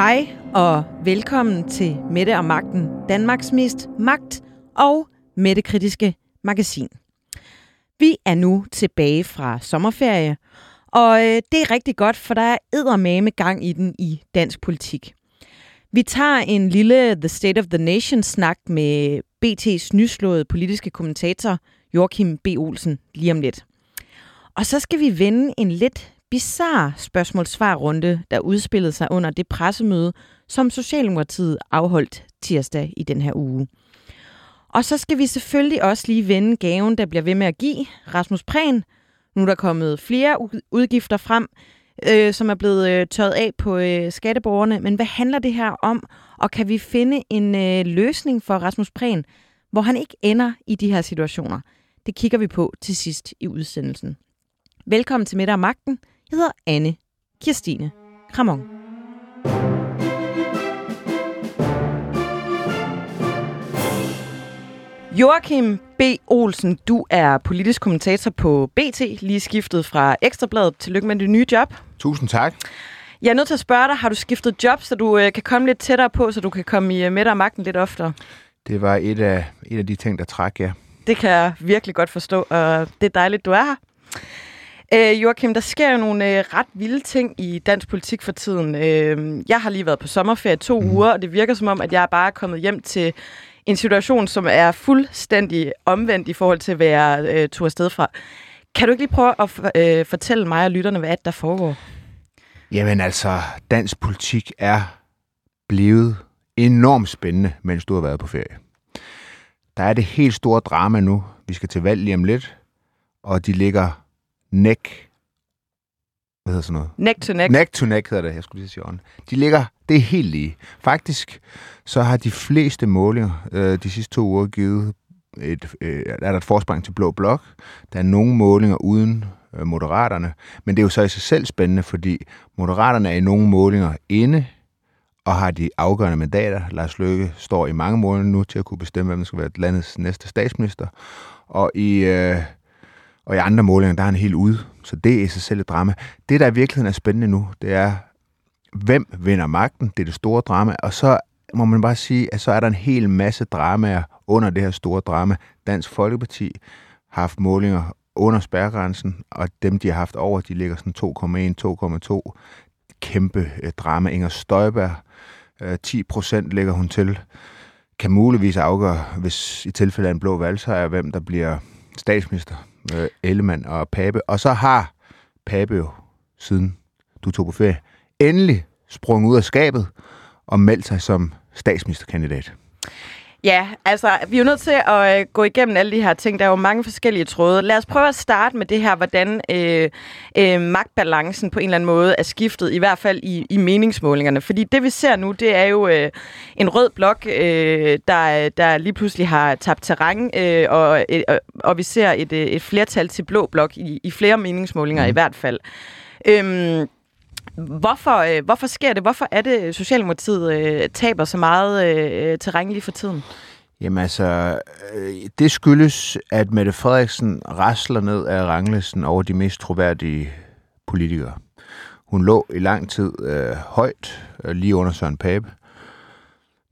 Hej og velkommen til Mette og Magten, Danmarks mest magt- og mættekritiske magasin. Vi er nu tilbage fra sommerferie, og øh, det er rigtig godt, for der er eddermame gang i den i dansk politik. Vi tager en lille The State of the Nation-snak med BT's nyslåede politiske kommentator Joachim B. Olsen lige om lidt. Og så skal vi vende en lidt bizarre spørgsmål-svar-runde, der udspillede sig under det pressemøde, som Socialdemokratiet afholdt tirsdag i den her uge. Og så skal vi selvfølgelig også lige vende gaven, der bliver ved med at give Rasmus Prehn. Nu er der kommet flere udgifter frem, øh, som er blevet øh, tørret af på øh, skatteborgerne. Men hvad handler det her om? Og kan vi finde en øh, løsning for Rasmus Prehn, hvor han ikke ender i de her situationer? Det kigger vi på til sidst i udsendelsen. Velkommen til Middag og Magten. Jeg hedder Anne Kirstine Kramon. Joachim B. Olsen, du er politisk kommentator på BT, lige skiftet fra Ekstrabladet. Tillykke med dit nye job. Tusind tak. Jeg er nødt til at spørge dig, har du skiftet job, så du øh, kan komme lidt tættere på, så du kan komme i øh, middag og magten lidt oftere? Det var et af, et af de ting, der træk, ja. Det kan jeg virkelig godt forstå, og det er dejligt, du er her. Øh, Joachim, der sker jo nogle øh, ret vilde ting i dansk politik for tiden. Øh, jeg har lige været på sommerferie to mm. uger, og det virker som om, at jeg er bare kommet hjem til en situation, som er fuldstændig omvendt i forhold til, hvad jeg øh, tog afsted fra. Kan du ikke lige prøve at øh, fortælle mig og lytterne, hvad der foregår? Jamen altså, dansk politik er blevet enormt spændende, mens du har været på ferie. Der er det helt store drama nu. Vi skal til valg lige om lidt, og de ligger neck hvad hedder sådan noget? Neck to neck. Neck to neck hedder det, jeg skulle lige sige on. De ligger, det er helt lige. Faktisk, så har de fleste målinger øh, de sidste to uger givet et, øh, er der et forspring til Blå Blok. Der er nogle målinger uden øh, Moderaterne, men det er jo så i sig selv spændende, fordi Moderaterne er i nogle målinger inde, og har de afgørende mandater. Lars Løkke står i mange måneder nu til at kunne bestemme, hvem der skal være landets næste statsminister. Og i, øh, og i andre målinger, der er han helt ude. Så det er i sig selv et drama. Det, der i virkeligheden er spændende nu, det er, hvem vinder magten? Det er det store drama. Og så må man bare sige, at så er der en hel masse dramaer under det her store drama. Dansk Folkeparti har haft målinger under spærregrænsen, og dem, de har haft over, de ligger sådan 2,1, 2,2. Kæmpe øh, drama. Inger Støjberg, øh, 10 procent ligger hun til. Kan muligvis afgøre, hvis i tilfælde af en blå valgsejr, hvem der bliver statsminister. Øh, Ellemann og Pape. Og så har Pape jo, siden du tog på ferie, endelig sprunget ud af skabet og meldt sig som statsministerkandidat. Ja, altså, vi er jo nødt til at øh, gå igennem alle de her ting. Der er jo mange forskellige tråde. Lad os prøve at starte med det her, hvordan øh, øh, magtbalancen på en eller anden måde er skiftet, i hvert fald i, i meningsmålingerne. Fordi det, vi ser nu, det er jo øh, en rød blok, øh, der, der lige pludselig har tabt terræn, øh, og, øh, og vi ser et, øh, et flertal til blå blok i, i flere meningsmålinger mm. i hvert fald. Øh, Hvorfor, øh, hvorfor sker det? Hvorfor er det, øh, Socialdemokratiet øh, taber så meget øh, terræn lige for tiden? Jamen altså, øh, det skyldes, at Mette Frederiksen rasler ned af ranglisten over de mest troværdige politikere. Hun lå i lang tid øh, højt, øh, lige under Søren Pape,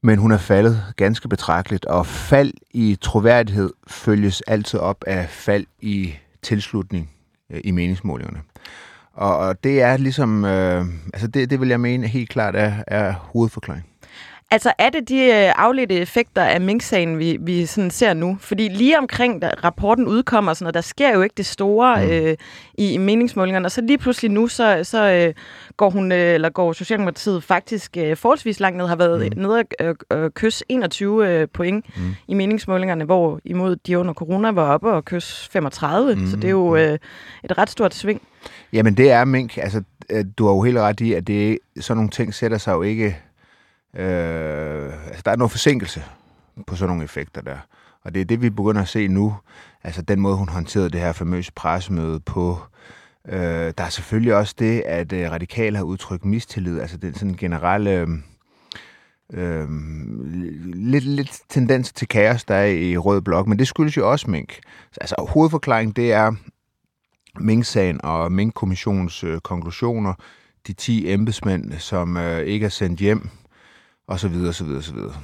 men hun er faldet ganske betragteligt, og fald i troværdighed følges altid op af fald i tilslutning øh, i meningsmålingerne. Og, og det er ligesom, øh, altså det, det vil jeg mene helt klart er, er hovedforklaring. Altså er det de øh, afledte effekter af Mink-sagen, vi, vi sådan ser nu? Fordi lige omkring, da rapporten udkommer, sådan, og der sker jo ikke det store mm. øh, i, i meningsmålingerne, og så lige pludselig nu, så, så øh, går hun øh, eller går Socialdemokratiet faktisk øh, forholdsvis langt ned, har været mm. nede og øh, kysse 21 øh, point mm. i meningsmålingerne, hvor imod de under corona var oppe og kysse 35, mm. så det er jo øh, et ret stort sving. Jamen det er Mink, altså øh, du har jo helt ret i, at det, sådan nogle ting sætter sig jo ikke Øh, altså, der er noget forsinkelse på sådan nogle effekter der. Og det er det, vi begynder at se nu. Altså den måde, hun håndterede det her famøse pressemøde på. Øh, der er selvfølgelig også det, at øh, radikale har udtrykt mistillid. Altså den sådan generelle... Øh, øh, lidt, lidt tendens til kaos, der er i Rød Blok, men det skyldes jo også Mink. Altså hovedforklaringen, det er Mink-sagen og Mink-kommissionens øh, konklusioner de 10 embedsmænd, som øh, ikke er sendt hjem, og så videre, så videre, så videre.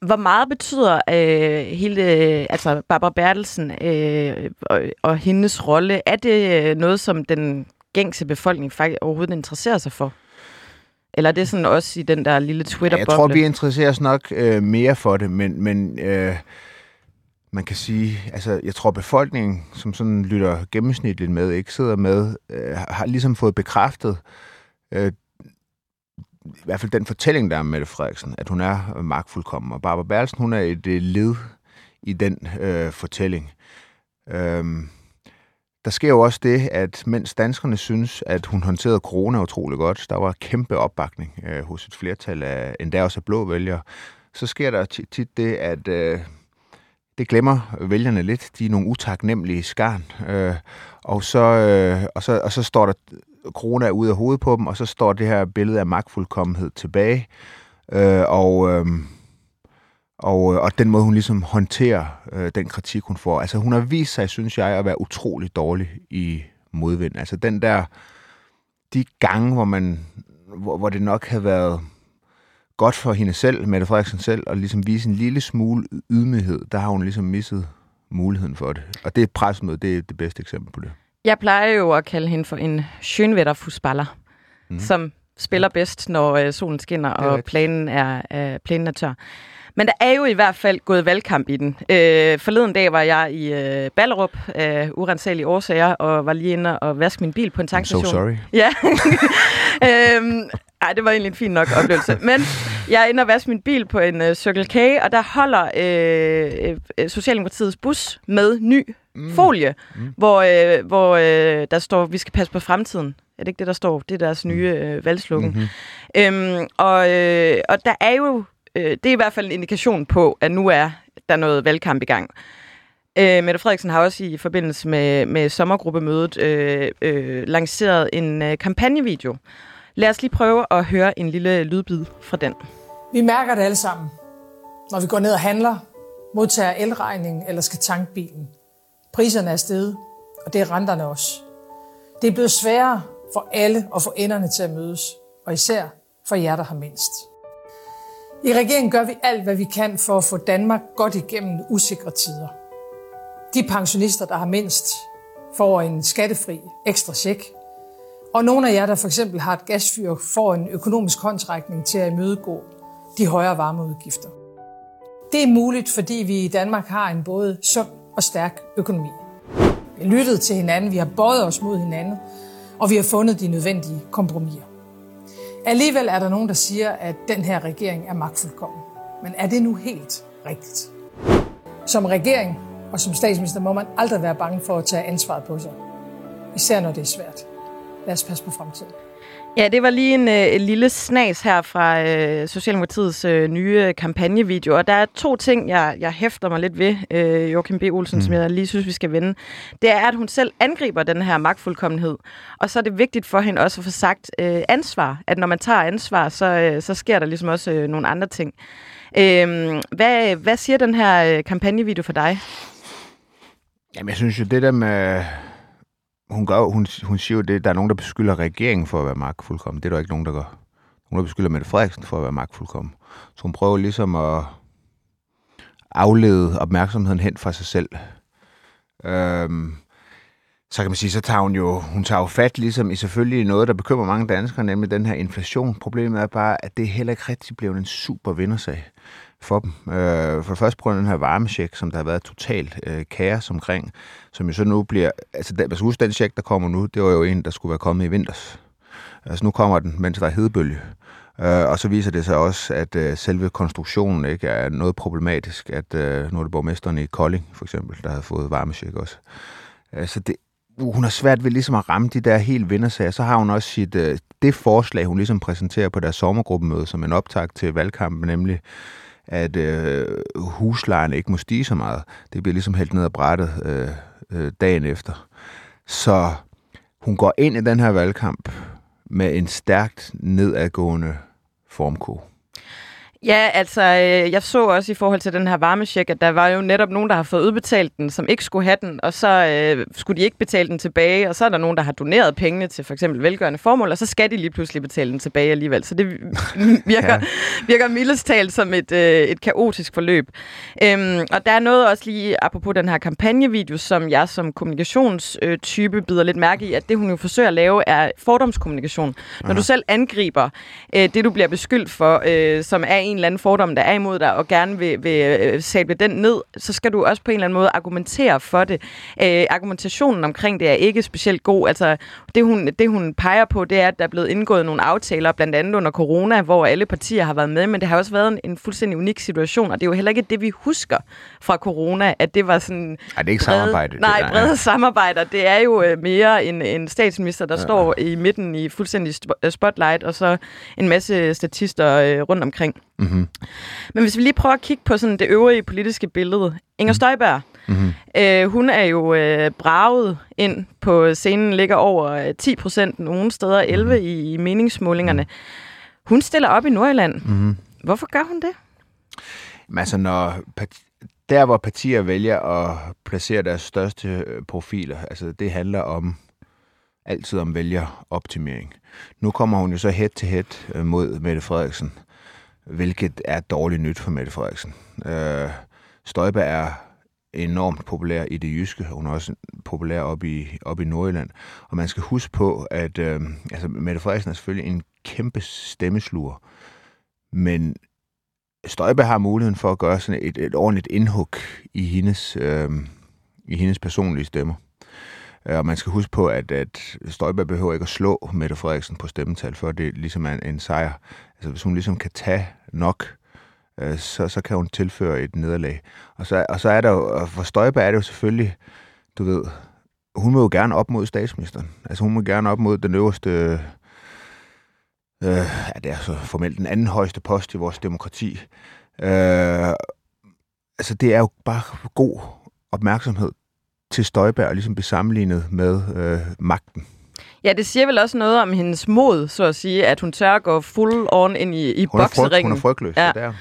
Hvor meget betyder øh, hele, altså Barbara Bertelsen øh, og, og hendes rolle? Er det øh, noget, som den gængse befolkning faktisk overhovedet interesserer sig for? Eller er det sådan også i den der lille twitter -boble? Jeg tror, vi interesserer os nok øh, mere for det, men, men øh, man kan sige, altså jeg tror befolkningen, som sådan lytter gennemsnitligt med, ikke sidder med, øh, har ligesom fået bekræftet øh, i hvert fald den fortælling, der er om Mette Frederiksen, at hun er magtfuldkommen. Og Barbara Berlsen, hun er et øh, led i den øh, fortælling. Øhm, der sker jo også det, at mens danskerne synes, at hun håndterede corona utrolig godt, der var kæmpe opbakning øh, hos et flertal af endda også af blå vælgere, så sker der tit det, at øh, det glemmer vælgerne lidt. De er nogle utaknemmelige skarn. Øh, og, så, øh, og, så, og så står der corona ud af hovedet på dem, og så står det her billede af magtfuldkommenhed tilbage. Øh, og, øhm, øh, og, og den måde, hun ligesom håndterer øh, den kritik, hun får. Altså, hun har vist sig, synes jeg, at være utrolig dårlig i modvind. Altså, den der... De gange, hvor man... Hvor, hvor det nok havde været godt for hende selv, Mette Frederiksen selv, at ligesom vise en lille smule ydmyghed, der har hun ligesom misset muligheden for det. Og det pressemøde, det er det bedste eksempel på det. Jeg plejer jo at kalde hende for en skønvætterfusballer, mm. som spiller bedst, når øh, solen skinner, og planen er, øh, planen er tør. Men der er jo i hvert fald gået valgkamp i den. Øh, forleden dag var jeg i øh, Ballerup af urensagelige årsager, og var lige inde og vaske min bil på en tankstation. I'm so sorry. Ja. øhm, ej, det var egentlig en fin nok oplevelse. Men jeg er inde og vaske min bil på en uh, Circle K, og der holder øh, øh, Socialdemokratiets bus med ny mm. folie, mm. hvor, øh, hvor øh, der står, vi skal passe på fremtiden. Er det ikke det, der står? Det er deres mm. nye øh, valgslukken. Mm-hmm. Øhm, og, øh, og der er jo, øh, det er i hvert fald en indikation på, at nu er der noget valgkamp i gang. Øh, Mette Frederiksen har også i forbindelse med, med sommergruppemødet øh, øh, lanceret en øh, kampagnevideo. Lad os lige prøve at høre en lille lydbid fra den. Vi mærker det alle sammen, når vi går ned og handler, modtager elregningen eller skal tanke bilen. Priserne er steget, og det er renterne også. Det er blevet sværere for alle at få enderne til at mødes, og især for jer, der har mindst. I regeringen gør vi alt, hvad vi kan for at få Danmark godt igennem usikre tider. De pensionister, der har mindst, får en skattefri ekstra check. Og nogle af jer, der for eksempel har et gasfyr, får en økonomisk håndtrækning til at imødegå de højere varmeudgifter. Det er muligt, fordi vi i Danmark har en både sund og stærk økonomi. Vi har lyttet til hinanden, vi har bøjet os mod hinanden, og vi har fundet de nødvendige kompromiser. Alligevel er der nogen, der siger, at den her regering er magtfuldkommen. Men er det nu helt rigtigt? Som regering og som statsminister må man aldrig være bange for at tage ansvaret på sig. Især når det er svært. Lad os passe på fremtiden. Ja, det var lige en, øh, lille snas her fra øh, Socialdemokratiets øh, nye kampagnevideo. Og der er to ting, jeg, jeg hæfter mig lidt ved, øh, Joachim B. Olsen, mm. som jeg lige synes, vi skal vende. Det er, at hun selv angriber den her magtfuldkommenhed. Og så er det vigtigt for hende også at få sagt øh, ansvar. At når man tager ansvar, så, øh, så sker der ligesom også øh, nogle andre ting. Øh, hvad, hvad siger den her øh, kampagnevideo for dig? Jamen, jeg synes jo, det der med hun, gør, hun, hun siger jo det, der er nogen, der beskylder regeringen for at være magtfuldkommen. Det er der ikke nogen, der gør. Hun der beskylder Mette Frederiksen for at være magtfuldkommen. Så hun prøver ligesom at aflede opmærksomheden hen fra sig selv. Øhm, så kan man sige, så tager hun jo, hun tager jo fat ligesom i selvfølgelig noget, der bekymrer mange danskere, nemlig den her inflation. Problemet er bare, at det heller ikke rigtig blevet en super vindersag for dem. Øh, for det første på den her varmesjek, som der har været totalt øh, kaos omkring, som jo så nu bliver... Altså, den, skal altså, huske, den check, der kommer nu, det var jo en, der skulle være kommet i vinters. Altså nu kommer den, mens der er hedebølge. Øh, og så viser det sig også, at øh, selve konstruktionen ikke er noget problematisk. At øh, nu er det borgmesteren i Kolding, for eksempel, der har fået varmesjek også. Altså det, uh, hun har svært ved ligesom at ramme de der helt vindersager. Så har hun også sit, øh, det forslag, hun ligesom præsenterer på deres sommergruppemøde som en optag til valgkampen, nemlig at øh, huslejen ikke må stige så meget. Det bliver ligesom helt ned ad brættet øh, øh, dagen efter. Så hun går ind i den her valgkamp med en stærkt nedadgående formko. Ja, altså, øh, jeg så også i forhold til den her varmesjek, at der var jo netop nogen, der har fået udbetalt den, som ikke skulle have den, og så øh, skulle de ikke betale den tilbage, og så er der nogen, der har doneret pengene til for eksempel velgørende formål, og så skal de lige pludselig betale den tilbage alligevel. Så det virker, ja. virker mildest talt som et, øh, et kaotisk forløb. Øhm, og der er noget også lige, apropos den her kampagnevideo, som jeg som kommunikationstype bider lidt mærke i, at det hun jo forsøger at lave er fordomskommunikation. Når Aha. du selv angriber øh, det, du bliver beskyldt for, øh, som er en eller anden fordom, der er imod dig, og gerne vil, vil øh, sable den ned, så skal du også på en eller anden måde argumentere for det. Øh, argumentationen omkring det er ikke specielt god. Altså, det hun, det hun peger på, det er, at der er blevet indgået nogle aftaler, blandt andet under corona, hvor alle partier har været med, men det har også været en, en fuldstændig unik situation, og det er jo heller ikke det, vi husker fra corona, at det var sådan... Ej, det er ikke brede, samarbejde. Nej, det, brede samarbejder. Det er jo øh, mere en, en statsminister, der ja. står i midten i fuldstændig spotlight, og så en masse statister øh, rundt omkring. Mm-hmm. Men hvis vi lige prøver at kigge på sådan det øvrige politiske billede. Inger mhm. Støjberg, mm-hmm. øh, hun er jo øh, braget ind på scenen, ligger over 10 øh, procent, nogle steder 11 mm-hmm. i, i meningsmålingerne. Mhm. Hun stiller op i Nordjylland. Mm-hmm. Hvorfor gør hun det? Men altså, når der hvor partier vælger at placere deres største øh, profiler, altså det handler om altid om vælgeroptimering. Nu kommer hun jo så head til head øh, mod Mette Frederiksen hvilket er dårligt nyt for Mette Frederiksen. Øh, Støjberg er enormt populær i det jyske, hun er også populær op i, op i Nordjylland. Og man skal huske på, at øh, altså, Mette Frederiksen er selvfølgelig en kæmpe stemmesluger, men Støjberg har muligheden for at gøre sådan et, et ordentligt indhug i hendes, øh, i hendes personlige stemmer. Øh, og man skal huske på, at, at Støjberg behøver ikke at slå Mette Frederiksen på stemmetal, for det ligesom er en, en sejr. Altså hvis hun ligesom kan tage nok, øh, så, så kan hun tilføre et nederlag. Og så, og så er der jo, for Støjberg er det jo selvfølgelig, du ved, hun vil jo gerne op mod statsministeren. Altså hun vil gerne op mod den øverste, øh, ja det er så formelt den anden højeste post i vores demokrati. Øh, altså det er jo bare god opmærksomhed til Støjberg ligesom blive sammenlignet med øh, magten. Ja, det siger vel også noget om hendes mod, så at sige, at hun tør at gå full on ind i, i hun bokseringen. Frygt, hun er frygtløs, ja. der.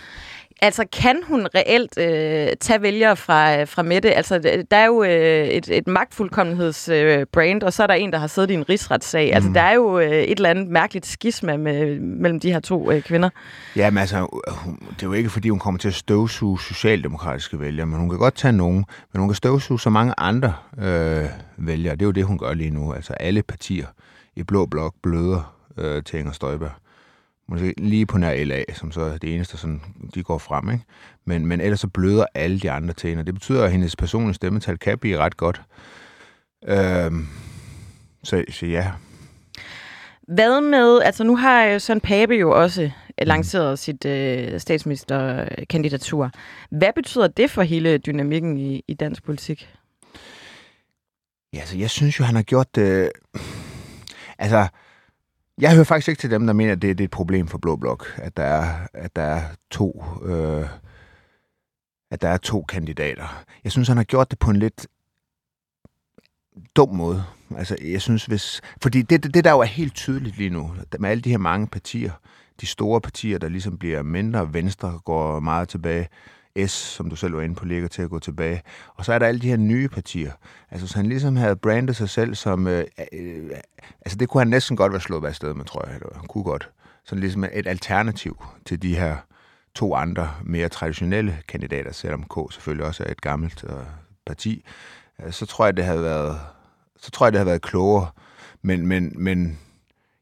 Altså, kan hun reelt øh, tage vælgere fra, fra Mette? Altså, der er jo øh, et, et magtfuldkommenhedsbrand, øh, og så er der en, der har siddet i en rigsretssag. Altså, mm. Altså, der er jo øh, et eller andet mærkeligt skisma med, mellem de her to øh, kvinder. Ja, men altså, det er jo ikke, fordi hun kommer til at støvsuge socialdemokratiske vælgere, men hun kan godt tage nogen, men hun kan støvsuge så mange andre øh, vælgere. Det er jo det, hun gør lige nu. Altså, alle partier i Blå Blok bløder øh, til Inger Støjberg. Måske lige på nær LA, som så er det eneste, sådan, de går frem. Ikke? Men, men ellers så bløder alle de andre til og Det betyder, at hendes personlige stemmetal kan blive ret godt. Øhm, så, så ja. Hvad med, altså nu har Søren Pape jo også lanceret mm. sit øh, statsministerkandidatur. Hvad betyder det for hele dynamikken i, i dansk politik? Ja, altså jeg synes jo, han har gjort det... Øh, altså, jeg hører faktisk ikke til dem, der mener, at det, det er et problem for Blå Blok, at der er, at der er to... Øh, at der er to kandidater. Jeg synes, han har gjort det på en lidt dum måde. Altså, jeg synes, hvis... Fordi det, det, det der jo er helt tydeligt lige nu, med alle de her mange partier, de store partier, der ligesom bliver mindre, venstre går meget tilbage, S, som du selv var inde på, ligger til at gå tilbage. Og så er der alle de her nye partier. Altså, så han ligesom havde brandet sig selv som... Øh, øh, altså, det kunne han næsten godt være slået af sted med, tror jeg. Han kunne godt. Sådan ligesom et alternativ til de her to andre mere traditionelle kandidater, selvom K selvfølgelig også er et gammelt øh, parti. Øh, så tror jeg, det havde været, så tror jeg, det havde været klogere. Men, men, men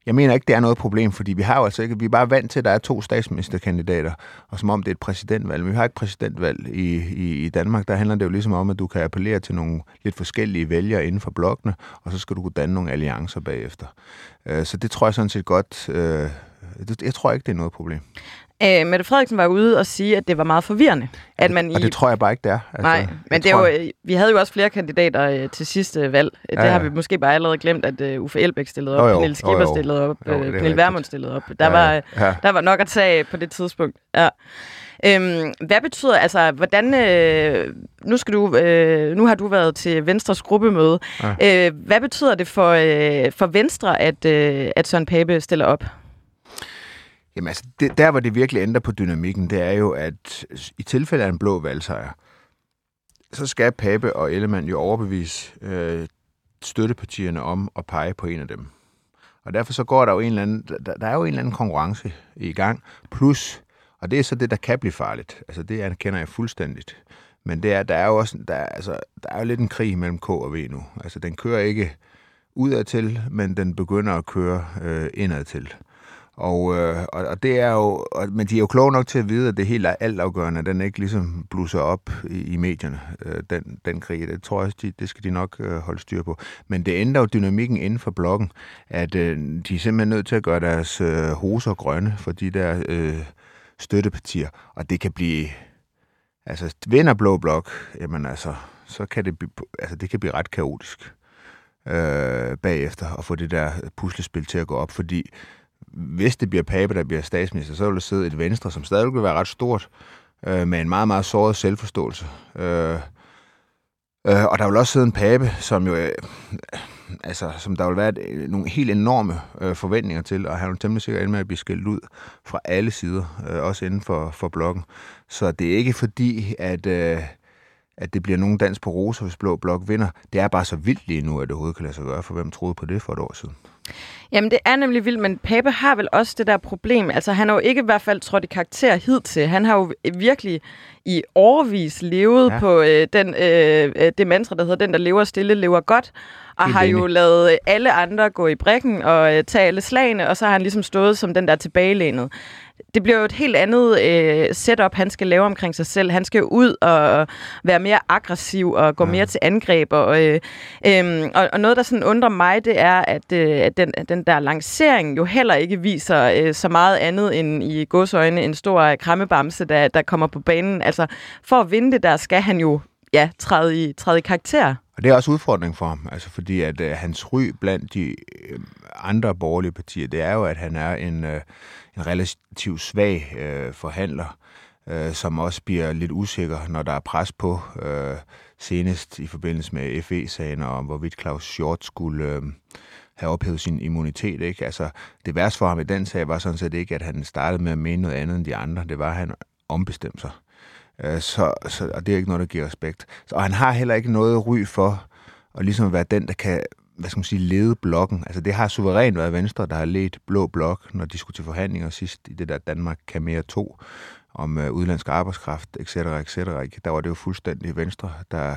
jeg mener ikke, det er noget problem, fordi vi har jo altså ikke, vi er bare vant til, at der er to statsministerkandidater, og som om det er et præsidentvalg. Men vi har ikke præsidentvalg i, i, i Danmark. Der handler det jo ligesom om, at du kan appellere til nogle lidt forskellige vælgere inden for blokkene, og så skal du kunne danne nogle alliancer bagefter. Øh, så det tror jeg sådan set godt, øh, jeg tror ikke, det er noget problem. Æ, Mette Frederiksen var ude og sige, at det var meget forvirrende. At man i... Og det tror jeg bare ikke, det er. Altså, Nej, men det er jo, jeg... vi havde jo også flere kandidater øh, til sidste valg. Det ja, ja. har vi måske bare allerede glemt, at uh, Uffe Elbæk stillede op, Pernille Skipper stillede op, uh, Pernille Vermund stillede op. Der, ja, var, ja. der var nok at tage på det tidspunkt. Ja. Øhm, hvad betyder, altså, hvordan, øh, nu, skal du, øh, nu har du været til Venstres gruppemøde. Ja. Øh, hvad betyder det for, øh, for Venstre, at, øh, at Søren Pape stiller op? Jamen altså, det, der hvor det virkelig ændrer på dynamikken, det er jo, at i tilfælde af en blå valgsejr, så skal Pape og Ellemann jo overbevise øh, støttepartierne om at pege på en af dem. Og derfor så går der jo en eller anden, der, der er jo en eller anden konkurrence i gang, plus, og det er så det, der kan blive farligt. Altså det anerkender jeg fuldstændigt. Men det er, der er jo også, der, altså, der er jo lidt en krig mellem K og V nu. Altså den kører ikke udadtil, men den begynder at køre øh, indadtil. Og, øh, og, og det er jo, og, men de er jo kloge nok til at vide, at det helt er altafgørende, at den ikke ligesom blusser op i, i medierne, øh, den, den krig. Det tror jeg, de, det skal de nok øh, holde styr på. Men det ændrer jo dynamikken inden for blokken, at øh, de er simpelthen nødt til at gøre deres øh, hoser grønne for de der øh, støttepartier, og det kan blive, altså vinder blå blok, jamen altså, så kan det, blive, altså, det kan blive ret kaotisk øh, bagefter at få det der puslespil til at gå op, fordi hvis det bliver Pape, der bliver statsminister, så vil der sidde et venstre, som stadig vil være ret stort, øh, med en meget, meget såret selvforståelse. Øh, øh, og der vil også sidde en Pape, som jo, øh, altså, som der vil være et, øh, nogle helt enorme øh, forventninger til, og han vil temmelig sikkert ende med at blive skældt ud fra alle sider, øh, også inden for, for blokken. Så det er ikke fordi, at... Øh, at det bliver nogen dans på roser, hvis Blå Blok vinder. Det er bare så vildt lige nu, at det overhovedet kan lade sig gøre, for hvem troede på det for et år siden? Jamen, det er nemlig vildt, men Pape har vel også det der problem. Altså, han har jo ikke i hvert fald trådt i karakter hidtil. Han har jo virkelig i overvis levet ja. på øh, den, øh, øh, det mantra, der hedder, den, der lever stille, lever godt. Og har jo lavet alle andre gå i brækken og øh, tage alle slagene, og så har han ligesom stået som den der tilbagelænet det bliver jo et helt andet øh, setup, han skal lave omkring sig selv. Han skal jo ud og være mere aggressiv og gå ja. mere til angreb. Og, øh, øh, og, og noget, der sådan undrer mig, det er, at, øh, at den, den der lancering jo heller ikke viser øh, så meget andet end i godsøjne en stor krammebamse, der, der kommer på banen. Altså, for at vinde det der, skal han jo ja, træde, i, træde i karakter. Og det er også udfordring for ham, altså fordi at øh, hans ry blandt de øh, andre borgerlige partier, det er jo, at han er en, øh, en relativt svag øh, forhandler, øh, som også bliver lidt usikker, når der er pres på, øh, senest i forbindelse med FE-sagen om, hvorvidt Claus Short skulle øh, have ophævet sin immunitet. Ikke? Altså, det værste for ham i den sag var sådan set ikke, at han startede med at mene noget andet end de andre. Det var, at han ombestemte sig. Øh, så, så, og det er ikke noget, der giver respekt. Så, og han har heller ikke noget ry for at ligesom være den, der kan hvad skal man sige, lede blokken. Altså det har suverænt været Venstre, der har ledt Blå Blok, når de skulle til forhandlinger sidst i det der Danmark kan mere to om øh, udlandsk arbejdskraft, etc., etc. Der var det jo fuldstændig Venstre, der,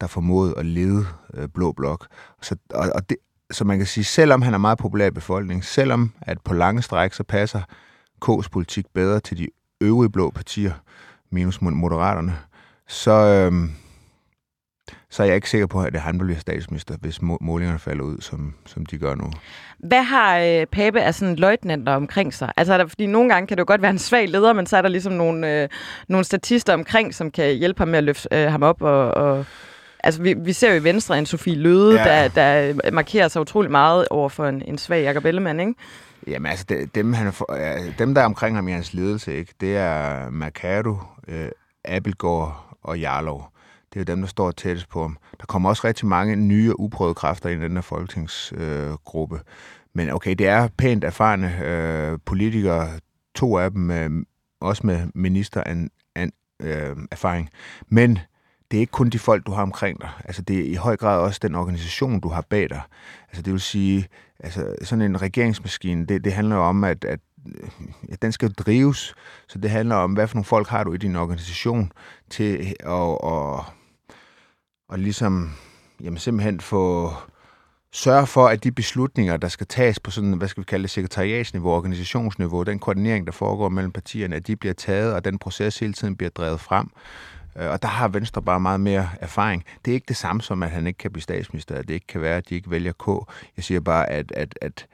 der formåede at lede øh, Blå Blok. Så, og, og det, så man kan sige, selvom han er meget populær i befolkningen, selvom at på lange stræk, så passer K's politik bedre til de øvrige blå partier, minus moderaterne, så, øh, så er jeg ikke sikker på, at det han bliver statsminister, hvis målingerne falder ud, som, som de gør nu. Hvad har øh, Pape af sådan løjtnanter omkring sig? Altså, er der, fordi nogle gange kan det jo godt være en svag leder, men så er der ligesom nogle, øh, nogle statister omkring, som kan hjælpe ham med at løfte øh, ham op. Og, og, altså, vi, vi ser jo i Venstre en Sofie Løde, ja. der, der markerer sig utrolig meget over for en, en svag Jacob Ellemann, ikke? Jamen altså, dem, han, dem der er omkring ham i hans ledelse, ikke, det er Mercado, øh, Abelgaard og Jarlov. Det er dem, der står tættest på ham. Der kommer også rigtig mange nye og uprøvede kræfter ind i den her folketingsgruppe. Øh, Men okay, det er pænt erfarne øh, politikere, to af dem øh, også med minister an, an, øh, erfaring. Men det er ikke kun de folk, du har omkring dig. Altså, det er i høj grad også den organisation, du har bag dig. Altså, det vil sige, altså, sådan en regeringsmaskine, det, det handler jo om, at, at ja, den skal drives. Så det handler om, hvad for nogle folk har du i din organisation til at, at, og ligesom, jamen simpelthen få sørge for, at de beslutninger, der skal tages på sådan, hvad skal vi kalde det, sekretariatsniveau, organisationsniveau, den koordinering, der foregår mellem partierne, at de bliver taget, og den proces hele tiden bliver drevet frem. Øh, og der har Venstre bare meget mere erfaring. Det er ikke det samme som, at han ikke kan blive statsminister, at det ikke kan være, at de ikke vælger K. Jeg siger bare, at, at, at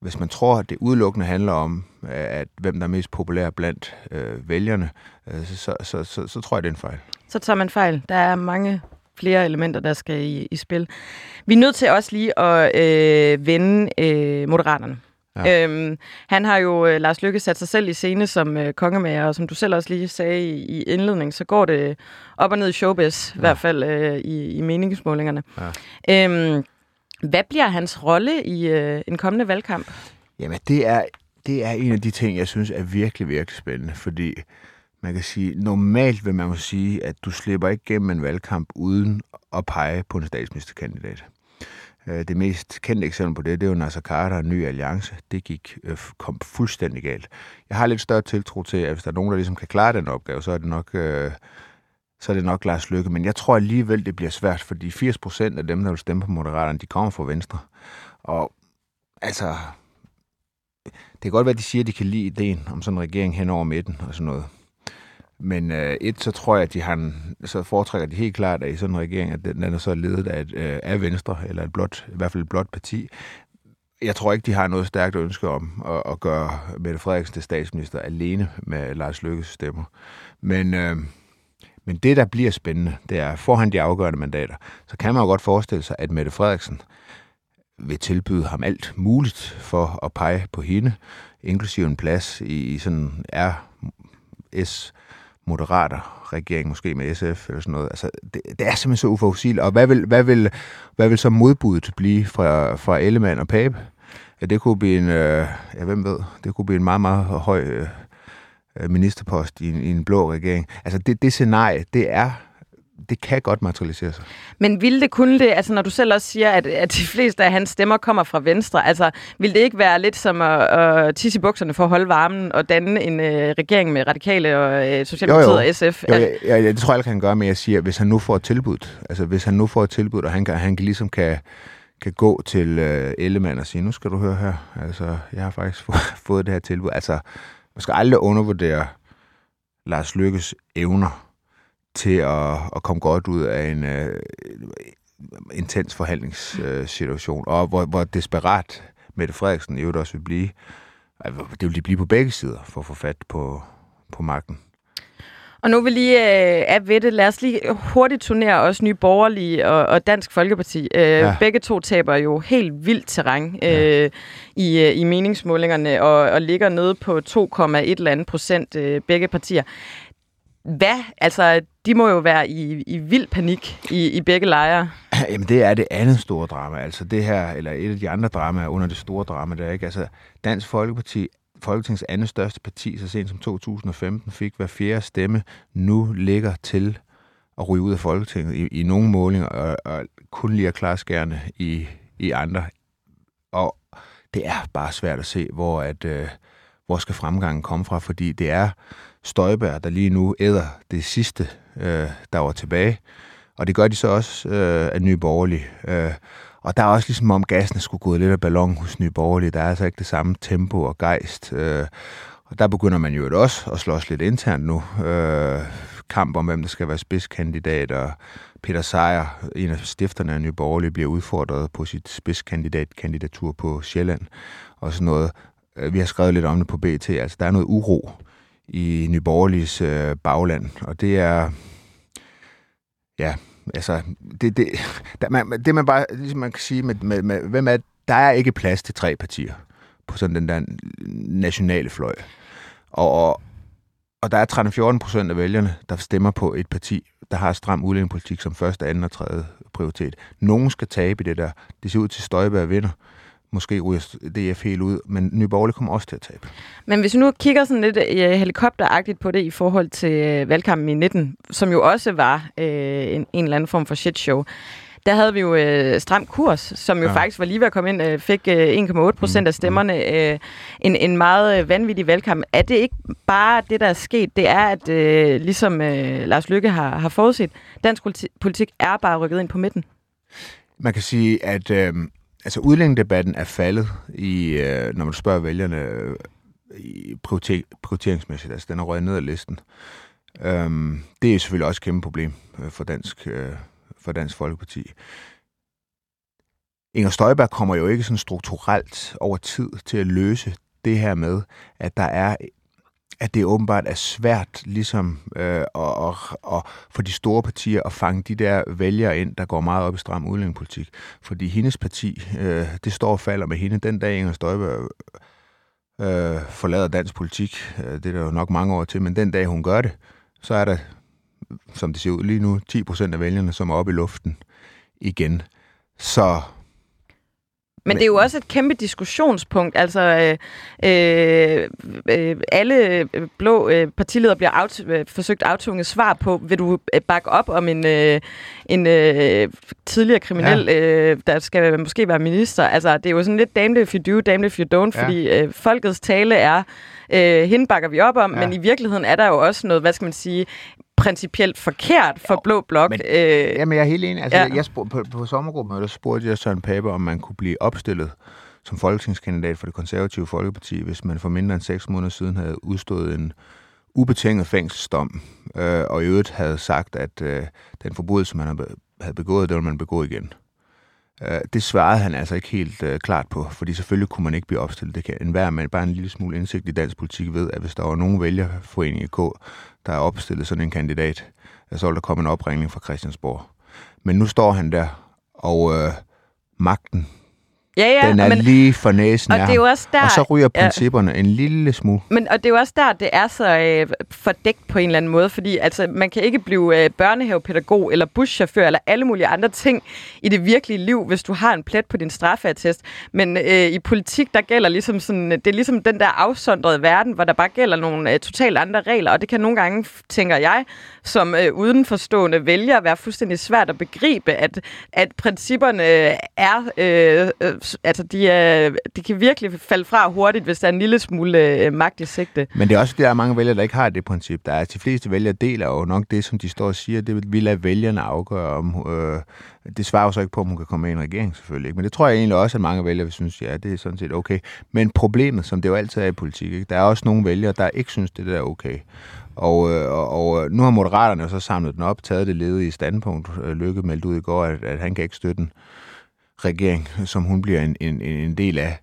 hvis man tror, at det udelukkende handler om, øh, at hvem der er mest populær blandt øh, vælgerne, øh, så, så, så, så tror jeg, det er en fejl. Så tager man fejl. Der er mange flere elementer, der skal i, i spil. Vi er nødt til også lige at øh, vende øh, Moderaterne. Ja. Øhm, han har jo, øh, Lars Lykke, sat sig selv i scene som øh, kongemager, og som du selv også lige sagde i, i indledning, så går det op og ned i showbiz, ja. i hvert fald øh, i, i meningsmålingerne. Ja. Øhm, hvad bliver hans rolle i øh, en kommende valgkamp? Jamen, det er, det er en af de ting, jeg synes er virkelig, virkelig spændende, fordi man kan sige, normalt vil man jo sige, at du slipper ikke gennem en valgkamp uden at pege på en statsministerkandidat. Øh, det mest kendte eksempel på det, det er jo Nasser Carter og Ny Alliance. Det gik, øh, kom fuldstændig galt. Jeg har lidt større tiltro til, at hvis der er nogen, der ligesom kan klare den opgave, så er det nok, øh, så er det nok Lars Lykke. Men jeg tror alligevel, det bliver svært, fordi 80 procent af dem, der vil stemme på Moderaterne, de kommer fra Venstre. Og altså, det kan godt være, at de siger, at de kan lide ideen om sådan en regering hen over midten og sådan noget. Men øh, et, så tror jeg, at de har en, så foretrækker de helt klart, at i sådan en regering, at den, den er så ledet af, et, øh, af Venstre, eller et blot, i hvert fald et blot parti. Jeg tror ikke, de har noget stærkt ønske om at, at gøre Mette Frederiksen til statsminister alene med Lars Lykkes stemmer. Men, øh, men det, der bliver spændende, det er, får han de afgørende mandater, så kan man jo godt forestille sig, at Mette Frederiksen vil tilbyde ham alt muligt for at pege på hende, inklusive en plads i, i sådan RS moderater regering, måske med SF eller sådan noget. Altså, det, det er simpelthen så uforudsigeligt. Og hvad vil, hvad vil, hvad vil så modbuddet blive fra, fra Ellemann og Pape? Ja, det kunne blive en, øh, ja, hvem ved, det kunne blive en meget, meget høj øh, øh ministerpost i en, i en blå regering. Altså, det, det scenarie, det er det kan godt materialisere sig. Men ville det kunne det, altså når du selv også siger, at, at de fleste af hans stemmer kommer fra Venstre, altså vil det ikke være lidt som at, at tisse i bukserne for at holde varmen og danne en øh, regering med radikale og øh, Socialdemokratiet og SF? Jo, ja, ja, det tror jeg, kan gøre, men jeg siger, hvis han nu får et tilbud, altså hvis han nu får et tilbud, og han, kan, han kan ligesom kan, kan gå til øh, Ellemann og sige, nu skal du høre her, altså jeg har faktisk fået det her tilbud. Altså, man skal aldrig undervurdere Lars Lykkes evner til at, at komme godt ud af en uh, intens forhandlingssituation, og hvor, hvor desperat Mette Frederiksen i øvrigt også vil blive. Altså, det vil de blive på begge sider for at få fat på, på magten. Og nu vil lige øh, af ved det. Lad os lige hurtigt turnere os Nye Borgerlige og, og Dansk Folkeparti. Øh, ja. Begge to taber jo helt vildt terræn øh, ja. i, øh, i meningsmålingerne og, og ligger nede på 2,1 eller andet procent øh, begge partier. Hvad? Altså, de må jo være i, i vild panik i, i begge lejre. Jamen, det er det andet store drama. Altså, det her, eller et af de andre dramaer under det store drama, der ikke? Altså, Dansk Folkeparti, Folketingets andet største parti, så sent som 2015, fik hver fjerde stemme, nu ligger til at ryge ud af Folketinget i, i nogle målinger, og, og kun lige at klare skærne i, i andre. Og det er bare svært at se, hvor, at, øh, hvor skal fremgangen komme fra, fordi det er Støjberg, der lige nu æder det sidste, øh, der var tilbage. Og det gør de så også øh, af Nye Borgerlige. Øh, og der er også ligesom om gassen skulle gå lidt af ballon hos Nye Borgerlige. Der er altså ikke det samme tempo og gejst. Øh, og der begynder man jo også at slås lidt internt nu. Øh, kamp om, hvem der skal være spidskandidat, og Peter Sejer, en af stifterne af Nye Borgerlige, bliver udfordret på sit spidskandidatkandidatur på Sjælland og sådan noget. Øh, vi har skrevet lidt om det på BT. Altså, der er noget uro i Nyborgerligs øh, bagland, og det er, ja, altså, det, det, der, man, det man bare, ligesom man kan sige med, med, med, hvem er, der er ikke plads til tre partier på sådan den der nationale fløj. Og, og, og der er 13-14 procent af vælgerne, der stemmer på et parti, der har stram udlændingepolitik som første, anden og tredje prioritet. Nogen skal tabe i det der. Det ser ud til Støjberg vinder. Måske ryger DF helt ud, men Nye Borgerlige kommer også til at tabe. Men hvis vi nu kigger sådan lidt uh, helikopteragtigt på det i forhold til uh, valgkampen i 19, som jo også var uh, en, en eller anden form for shit show, der havde vi jo øh, stram kurs, som jo ja. faktisk var lige ved at komme ind, øh, fik øh, 1,8 procent mm. af stemmerne. Øh, en, en meget vanvittig valgkamp. Er det ikke bare det, der er sket? Det er, at øh, ligesom øh, Lars Lykke har, har forudset, dansk politik er bare rykket ind på midten. Man kan sige, at øh, altså udlændingedebatten er faldet i, øh, når man spørger vælgerne øh, i prioriter- prioriteringsmæssigt. Altså den er røget ned ad listen. Øhm, det er selvfølgelig også et kæmpe problem øh, for dansk, øh, for dansk Folkeparti. Inger Støjberg kommer jo ikke sådan strukturelt over tid til at løse det her med, at der er at det åbenbart er svært ligesom øh, og, og, og for de store partier at fange de der vælgere ind, der går meget op i stram udlændingepolitik. Fordi hendes parti, øh, det står og falder med hende. Den dag Inger Støjberg øh, forlader dansk politik, øh, det er der jo nok mange år til, men den dag hun gør det, så er der, som det ser ud lige nu, 10 procent af vælgerne, som er oppe i luften igen. Så men det er jo også et kæmpe diskussionspunkt. Altså, øh, øh, øh, alle blå øh, partiledere bliver out, øh, forsøgt aftunget svar på, vil du øh, bakke op om en, øh, en øh, tidligere kriminel, ja. øh, der skal måske være minister? Altså, det er jo sådan lidt damned if you do, damned if you don't, ja. fordi øh, folkets tale er, øh, hende bakker vi op om, ja. men i virkeligheden er der jo også noget, hvad skal man sige, principielt forkert for jo, Blå Blok. Men, øh, jamen, jeg er helt enig. Altså, ja. jeg spurgte, på, på sommergruppen der spurgte jeg Søren Pape, om man kunne blive opstillet som folketingskandidat for det konservative Folkeparti, hvis man for mindre end seks måneder siden havde udstået en ubetinget fængselsdom, øh, og i øvrigt havde sagt, at øh, den forbrydelse, man havde begået, det ville man begå igen. Øh, det svarede han altså ikke helt øh, klart på, fordi selvfølgelig kunne man ikke blive opstillet. Det kan enhver men bare en lille smule indsigt i dansk politik ved, at hvis der var nogen vælgerforening i K, der er opstillet sådan en kandidat, øh, så ville der komme en opringning fra Christiansborg. Men nu står han der, og øh, magten Ja, ja, den er men, lige for næsen og af det er jo også der, Og så ryger principperne ja. en lille smule. Men, og det er jo også der, det er så øh, fordækt på en eller anden måde, fordi altså, man kan ikke blive øh, børnehavepædagog eller buschauffør eller alle mulige andre ting i det virkelige liv, hvis du har en plet på din straffeattest. Men øh, i politik, der gælder ligesom sådan, det er ligesom den der afsondrede verden, hvor der bare gælder nogle øh, totalt andre regler, og det kan nogle gange, tænker jeg, som øh, udenforstående vælger være fuldstændig svært at begribe, at, at principperne er øh, øh altså, de, er, de kan virkelig falde fra hurtigt, hvis der er en lille smule øh, magt i sigte. Men det er også, der er mange vælgere, der ikke har det princip. Der er, de fleste vælgere deler jo nok det, som de står og siger, det vil lade vælgerne afgøre om... Øh, det svarer jo så ikke på, om hun kan komme med i en regering, selvfølgelig. Ikke? Men det tror jeg egentlig også, at mange vælgere vil synes, ja, det er sådan set okay. Men problemet, som det jo altid er i politik, ikke? der er også nogle vælgere, der ikke synes, det der er okay. Og, øh, og, og øh, nu har Moderaterne så samlet den op, taget det ledige standpunkt. Øh, Lykke meldte ud i går, at, at han kan ikke støtte den regering, som hun bliver en, en, en del af,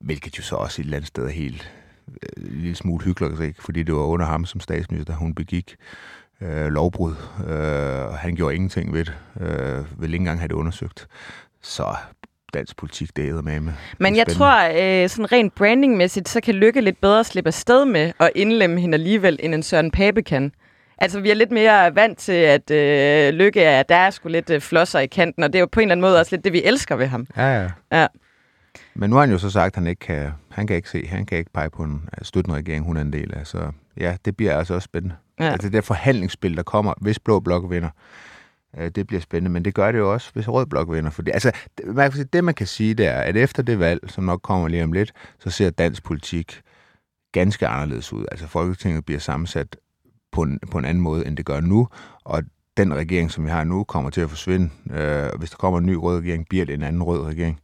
hvilket jo så også et eller andet sted er helt øh, en lille smule hyggelig, fordi det var under ham som statsminister, hun begik øh, lovbrud. Øh, han gjorde ingenting ved det, øh, vil ikke engang have det undersøgt. Så dansk politik, det er med. med. Men jeg tror, øh, sådan rent brandingmæssigt, så kan Lykke lidt bedre slippe afsted med at indlemme hende alligevel, end en Søren Pape kan. Altså, vi er lidt mere vant til, at øh, Lykke er, der er sgu lidt øh, flosser i kanten, og det er jo på en eller anden måde også lidt det, vi elsker ved ham. Ja, ja. ja. Men nu har han jo så sagt, at han ikke kan, han kan ikke se, han kan ikke pege på en støttende regering, hun er en del af. Så ja, det bliver altså også spændende. Ja. Altså det der forhandlingsspil, der kommer, hvis Blå Blok vinder, øh, det bliver spændende. Men det gør det jo også, hvis Rød Blok vinder. Fordi, altså, det, man kan sige, det man kan sige, det er, at efter det valg, som nok kommer lige om lidt, så ser dansk politik ganske anderledes ud. Altså Folketinget bliver sammensat på en, på en anden måde, end det gør nu. Og den regering, som vi har nu, kommer til at forsvinde. Øh, hvis der kommer en ny rød regering, bliver det en anden rød regering.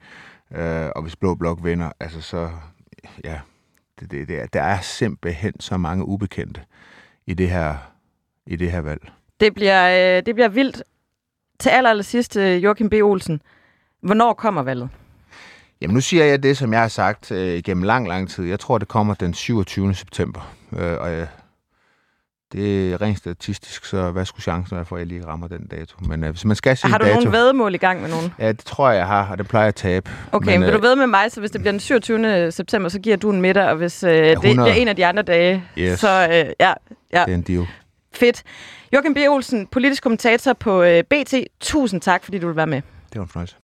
Øh, og hvis Blå Blok vinder, altså så, ja, det, det, det er, der er simpelthen så mange ubekendte i det her, i det her valg. Det bliver, øh, det bliver vildt. Til aller, aller sidst, øh, Joachim B. Olsen. Hvornår kommer valget? Jamen nu siger jeg det, som jeg har sagt øh, gennem lang, lang tid. Jeg tror, det kommer den 27. september. Øh, og jeg, det er rent statistisk, så hvad skulle chancen være for, at jeg lige rammer den dato? Men øh, hvis man skal sige Har du dato, nogle vedmål i gang med nogen? Ja, det tror jeg, jeg har, og det plejer jeg at tabe. Okay, men, men vil øh, du ved med mig, så hvis det bliver den 27. september, så giver du en middag, og hvis øh, ja, 100... det bliver en af de andre dage, yes. så øh, ja, ja. Det er en deal. Fedt. Joachim B. Olsen, politisk kommentator på øh, BT. Tusind tak, fordi du vil være med. Det var en fornøjelse.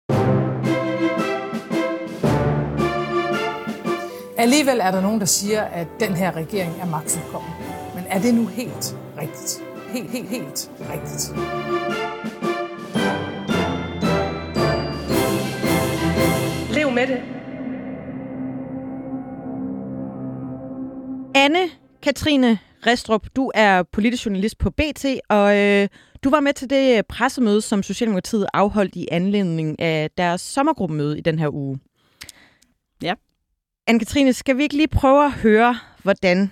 Alligevel er der nogen, der siger, at den her regering er magtfuldkommen. Er det nu helt rigtigt? Helt, helt, helt rigtigt. Lev med det. Anne Katrine Restrup, du er politisk journalist på BT, og øh, du var med til det pressemøde, som Socialdemokratiet afholdt i anledning af deres sommergruppemøde i den her uge. Ja. Anne-Katrine, skal vi ikke lige prøve at høre, hvordan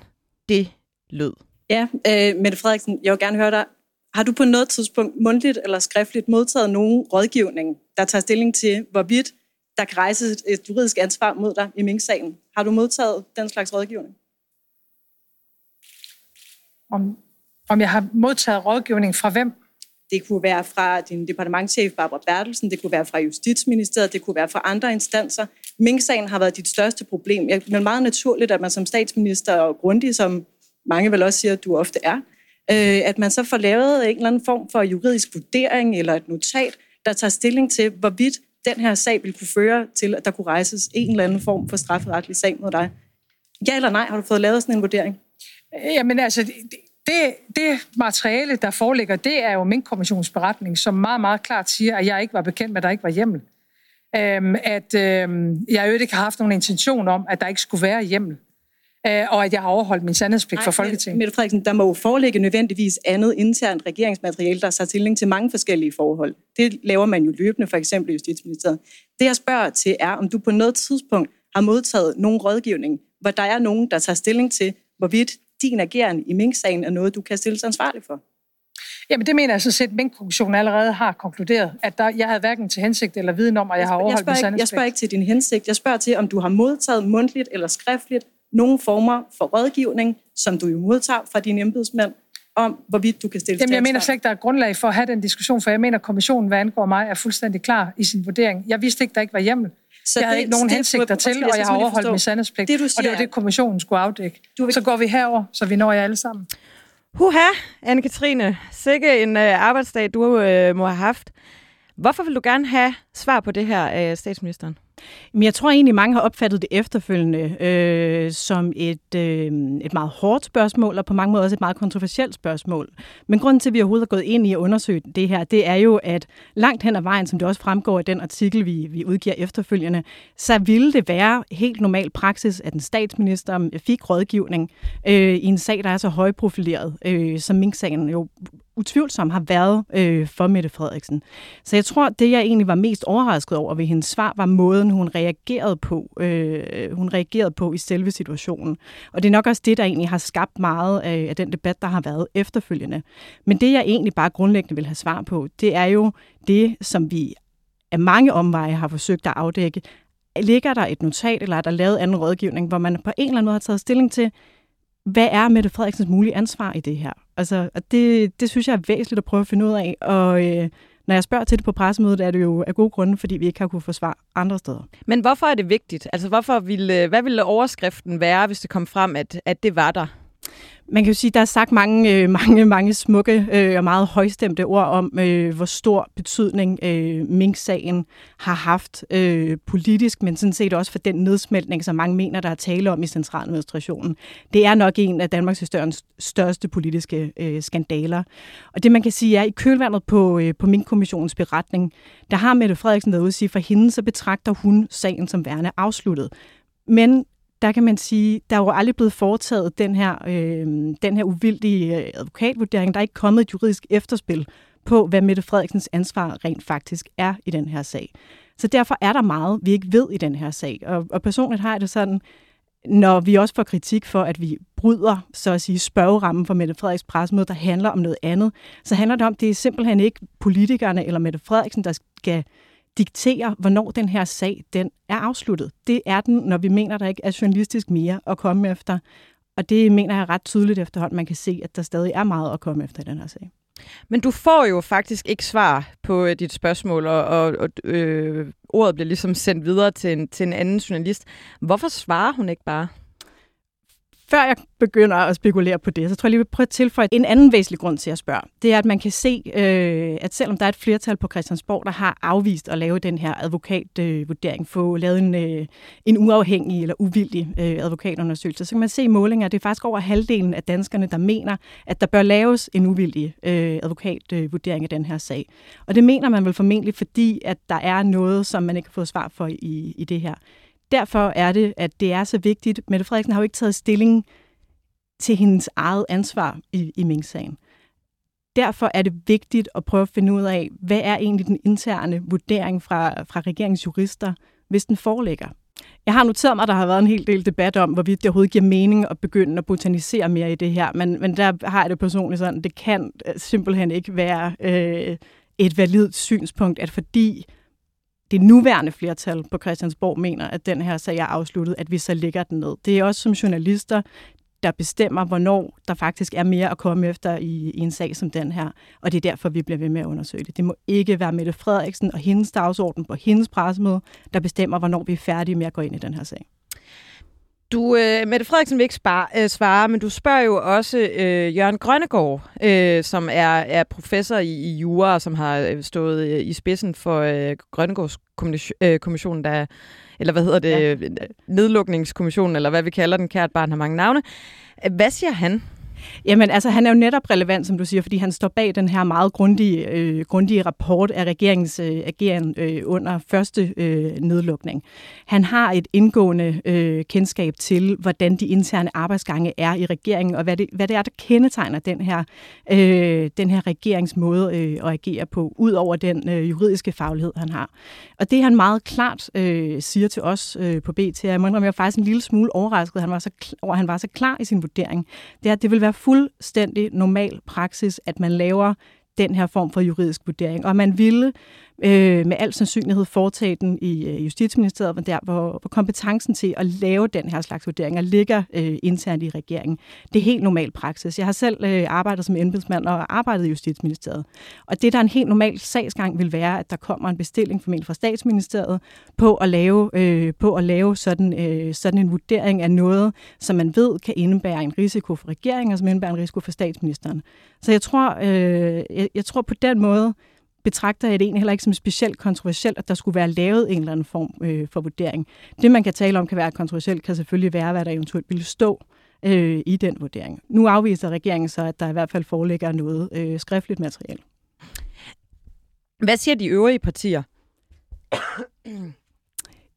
det lød? Ja, øh, Mette Frederiksen, jeg vil gerne høre dig. Har du på noget tidspunkt mundtligt eller skriftligt modtaget nogen rådgivning, der tager stilling til, hvorvidt der kan rejses et juridisk ansvar mod dig i Mink-sagen? Har du modtaget den slags rådgivning? Om, om jeg har modtaget rådgivning fra hvem? Det kunne være fra din departementchef Barbara Bertelsen, det kunne være fra Justitsministeriet, det kunne være fra andre instanser. Mink-sagen har været dit største problem. Det er meget naturligt, at man som statsminister og grundig, som mange vil også sige, at du ofte er, øh, at man så får lavet en eller anden form for juridisk vurdering eller et notat, der tager stilling til, hvorvidt den her sag vil kunne føre til, at der kunne rejses en eller anden form for strafferetlig sag mod dig. Ja eller nej, har du fået lavet sådan en vurdering? Øh, jamen altså, det, det, det materiale, der foreligger, det er jo min kommissionsberetning, som meget, meget klart siger, at jeg ikke var bekendt med, at der ikke var hjemmel. Øhm, at øhm, jeg jo ikke har haft nogen intention om, at der ikke skulle være hjemmel. Øh, og at jeg har overholdt min sandhedspligt for Folketinget. Mette Frederiksen, der må jo foreligge nødvendigvis andet internt regeringsmateriale, der tager stilling til mange forskellige forhold. Det laver man jo løbende, for eksempel i Justitsministeriet. Det jeg spørger til er, om du på noget tidspunkt har modtaget nogen rådgivning, hvor der er nogen, der tager stilling til, hvorvidt din ageren i Mink-sagen er noget, du kan stilles ansvarlig for. Jamen det mener jeg så set, at Mink-kommissionen allerede har konkluderet, at der, jeg havde hverken til hensigt eller viden om, at jeg har overholdt jeg min ikke, Jeg spørger ikke til din hensigt. Jeg spørger til, om du har modtaget mundtligt eller skriftligt nogle former for rådgivning, som du jo modtager fra dine embedsmænd, om hvorvidt du kan stille Jamen, jeg mener slet ikke, der er grundlag for at have den diskussion, for jeg mener, at kommissionen, hvad angår mig, er fuldstændig klar i sin vurdering. Jeg vidste ikke, der ikke var hjemmel. Så jeg havde det, ikke nogen det, hensigter det, til, og jeg har overholdt min sandhedspligt. Det, du siger, og det var det, kommissionen skulle afdække. Du vil... Så går vi herover, så vi når jer alle sammen. Huha, Anne-Katrine. Sikke en øh, arbejdsdag, du øh, må have haft. Hvorfor vil du gerne have svar på det her af statsministeren? Men jeg tror egentlig, mange har opfattet det efterfølgende øh, som et, øh, et meget hårdt spørgsmål, og på mange måder også et meget kontroversielt spørgsmål. Men grunden til, at vi overhovedet er gået ind i at undersøge det her, det er jo, at langt hen ad vejen, som det også fremgår i den artikel, vi, vi udgiver efterfølgende, så ville det være helt normal praksis, at en statsminister fik rådgivning øh, i en sag, der er så højprofileret, øh, som Mink-sagen jo utvivlsomt har været øh, for Mette Frederiksen. Så jeg tror, det jeg egentlig var mest overrasket over ved hendes svar, var måden, hun reagerede på. Øh, hun reagerede på i selve situationen. Og det er nok også det, der egentlig har skabt meget af, af den debat, der har været efterfølgende. Men det, jeg egentlig bare grundlæggende vil have svar på, det er jo det, som vi af mange omveje har forsøgt at afdække. Ligger der et notat, eller er der lavet anden rådgivning, hvor man på en eller anden måde har taget stilling til, hvad er Mette Frederiksens mulige ansvar i det her? Altså, det, det synes jeg er væsentligt at prøve at finde ud af, og øh, når jeg spørger til det på pressemødet, er det jo af gode grunde, fordi vi ikke har kunne få svar andre steder. Men hvorfor er det vigtigt? Altså, hvorfor ville, øh, hvad ville overskriften være, hvis det kom frem, at, at det var der? Man kan jo sige, at der er sagt mange, øh, mange, mange smukke øh, og meget højstemte ord om, øh, hvor stor betydning øh, Mink-sagen har haft øh, politisk, men sådan set også for den nedsmeltning, som mange mener, der er tale om i centraladministrationen. Det er nok en af Danmarks historiens største politiske øh, skandaler. Og det man kan sige er, at i kølvandet på, øh, på Mink-kommissionens beretning, der har Mette Frederiksen været ude at sige, for hende så betragter hun sagen som værende afsluttet. Men der kan man sige, der er jo aldrig blevet foretaget den her, øh, den her uvildige øh, advokatvurdering. Der er ikke kommet et juridisk efterspil på, hvad Mette Frederiksens ansvar rent faktisk er i den her sag. Så derfor er der meget, vi ikke ved i den her sag. Og, og personligt har jeg det sådan, når vi også får kritik for, at vi bryder, så at sige, spørgerammen for Mette Frederiks pressemøde, der handler om noget andet, så handler det om, at det er simpelthen ikke politikerne eller Mette Frederiksen, der skal diktere, hvornår den her sag den er afsluttet. Det er den, når vi mener, der ikke er journalistisk mere at komme efter. Og det mener jeg ret tydeligt efterhånden, man kan se, at der stadig er meget at komme efter i den her sag. Men du får jo faktisk ikke svar på øh, dit spørgsmål, og, og, og øh, ordet bliver ligesom sendt videre til en, til en anden journalist. Hvorfor svarer hun ikke bare? Før jeg begynder at spekulere på det, så tror jeg lige, vil prøve at tilføje en anden væsentlig grund til at spørge. Det er, at man kan se, øh, at selvom der er et flertal på Christiansborg, der har afvist at lave den her advokatvurdering, få lavet en, øh, en uafhængig eller uvildig øh, advokatundersøgelse, så kan man se i målinger, at det er faktisk over halvdelen af danskerne, der mener, at der bør laves en uvildig øh, advokatvurdering af den her sag. Og det mener man vel formentlig, fordi at der er noget, som man ikke har fået svar for i, i det her. Derfor er det, at det er så vigtigt. Mette Frederiksen har jo ikke taget stilling til hendes eget ansvar i, i Mink-sagen. Derfor er det vigtigt at prøve at finde ud af, hvad er egentlig den interne vurdering fra, fra regeringsjurister, hvis den foreligger. Jeg har noteret mig, at der har været en hel del debat om, hvorvidt det overhovedet giver mening at begynde at botanisere mere i det her, men, men der har jeg det personligt sådan, det kan øh, simpelthen ikke være øh, et validt synspunkt, at fordi det nuværende flertal på Christiansborg mener, at den her sag er afsluttet, at vi så lægger den ned. Det er også som journalister, der bestemmer, hvornår der faktisk er mere at komme efter i, i en sag som den her. Og det er derfor, vi bliver ved med at undersøge det. Det må ikke være Mette Frederiksen og hendes dagsorden på hendes pressemøde, der bestemmer, hvornår vi er færdige med at gå ind i den her sag. Du, øh, Mette Frederiksen vil ikke spare, øh, svare, men du spørger jo også øh, Jørgen Grønnegård, øh, som er, er professor i, i jura, og som har øh, stået øh, i spidsen for øh, Grønnegårds øh, kommission, der, eller hvad hedder det, ja. nedlukningskommissionen, eller hvad vi kalder den, kært barn har mange navne. Hvad siger han? Jamen, altså, han er jo netop relevant, som du siger, fordi han står bag den her meget grundige, øh, grundige rapport af regeringens øh, ageren øh, under første øh, nedlukning. Han har et indgående øh, kendskab til, hvordan de interne arbejdsgange er i regeringen, og hvad det, hvad det er, der kendetegner den her, øh, den her regeringsmåde øh, at agere på, ud over den øh, juridiske faglighed, han har. Og det han meget klart øh, siger til os øh, på BT, jeg må indrømme, jeg var faktisk en lille smule overrasket, han var så, over, han var så klar i sin vurdering, det er, at det vil være fuldstændig normal praksis, at man laver den her form for juridisk vurdering. Og man ville øh, med al sandsynlighed foretage den i øh, Justitsministeriet, der hvor, hvor kompetencen til at lave den her slags vurderinger ligger øh, internt i regeringen. Det er helt normal praksis. Jeg har selv øh, arbejdet som embedsmand og arbejdet i Justitsministeriet. Og det, der er en helt normal sagsgang, vil være, at der kommer en bestilling formentlig fra Statsministeriet på at lave, øh, på at lave sådan, øh, sådan en vurdering af noget, som man ved kan indebære en risiko for regeringen, og som indebærer en risiko for statsministeren. Så jeg tror, øh, jeg, jeg tror på den måde, betragter jeg det egentlig heller ikke som specielt kontroversielt, at der skulle være lavet en eller anden form øh, for vurdering. Det, man kan tale om, kan være kontroversielt, kan selvfølgelig være, hvad der eventuelt ville stå øh, i den vurdering. Nu afviser regeringen så, at der i hvert fald foreligger noget øh, skriftligt materiale. Hvad siger de øvrige partier?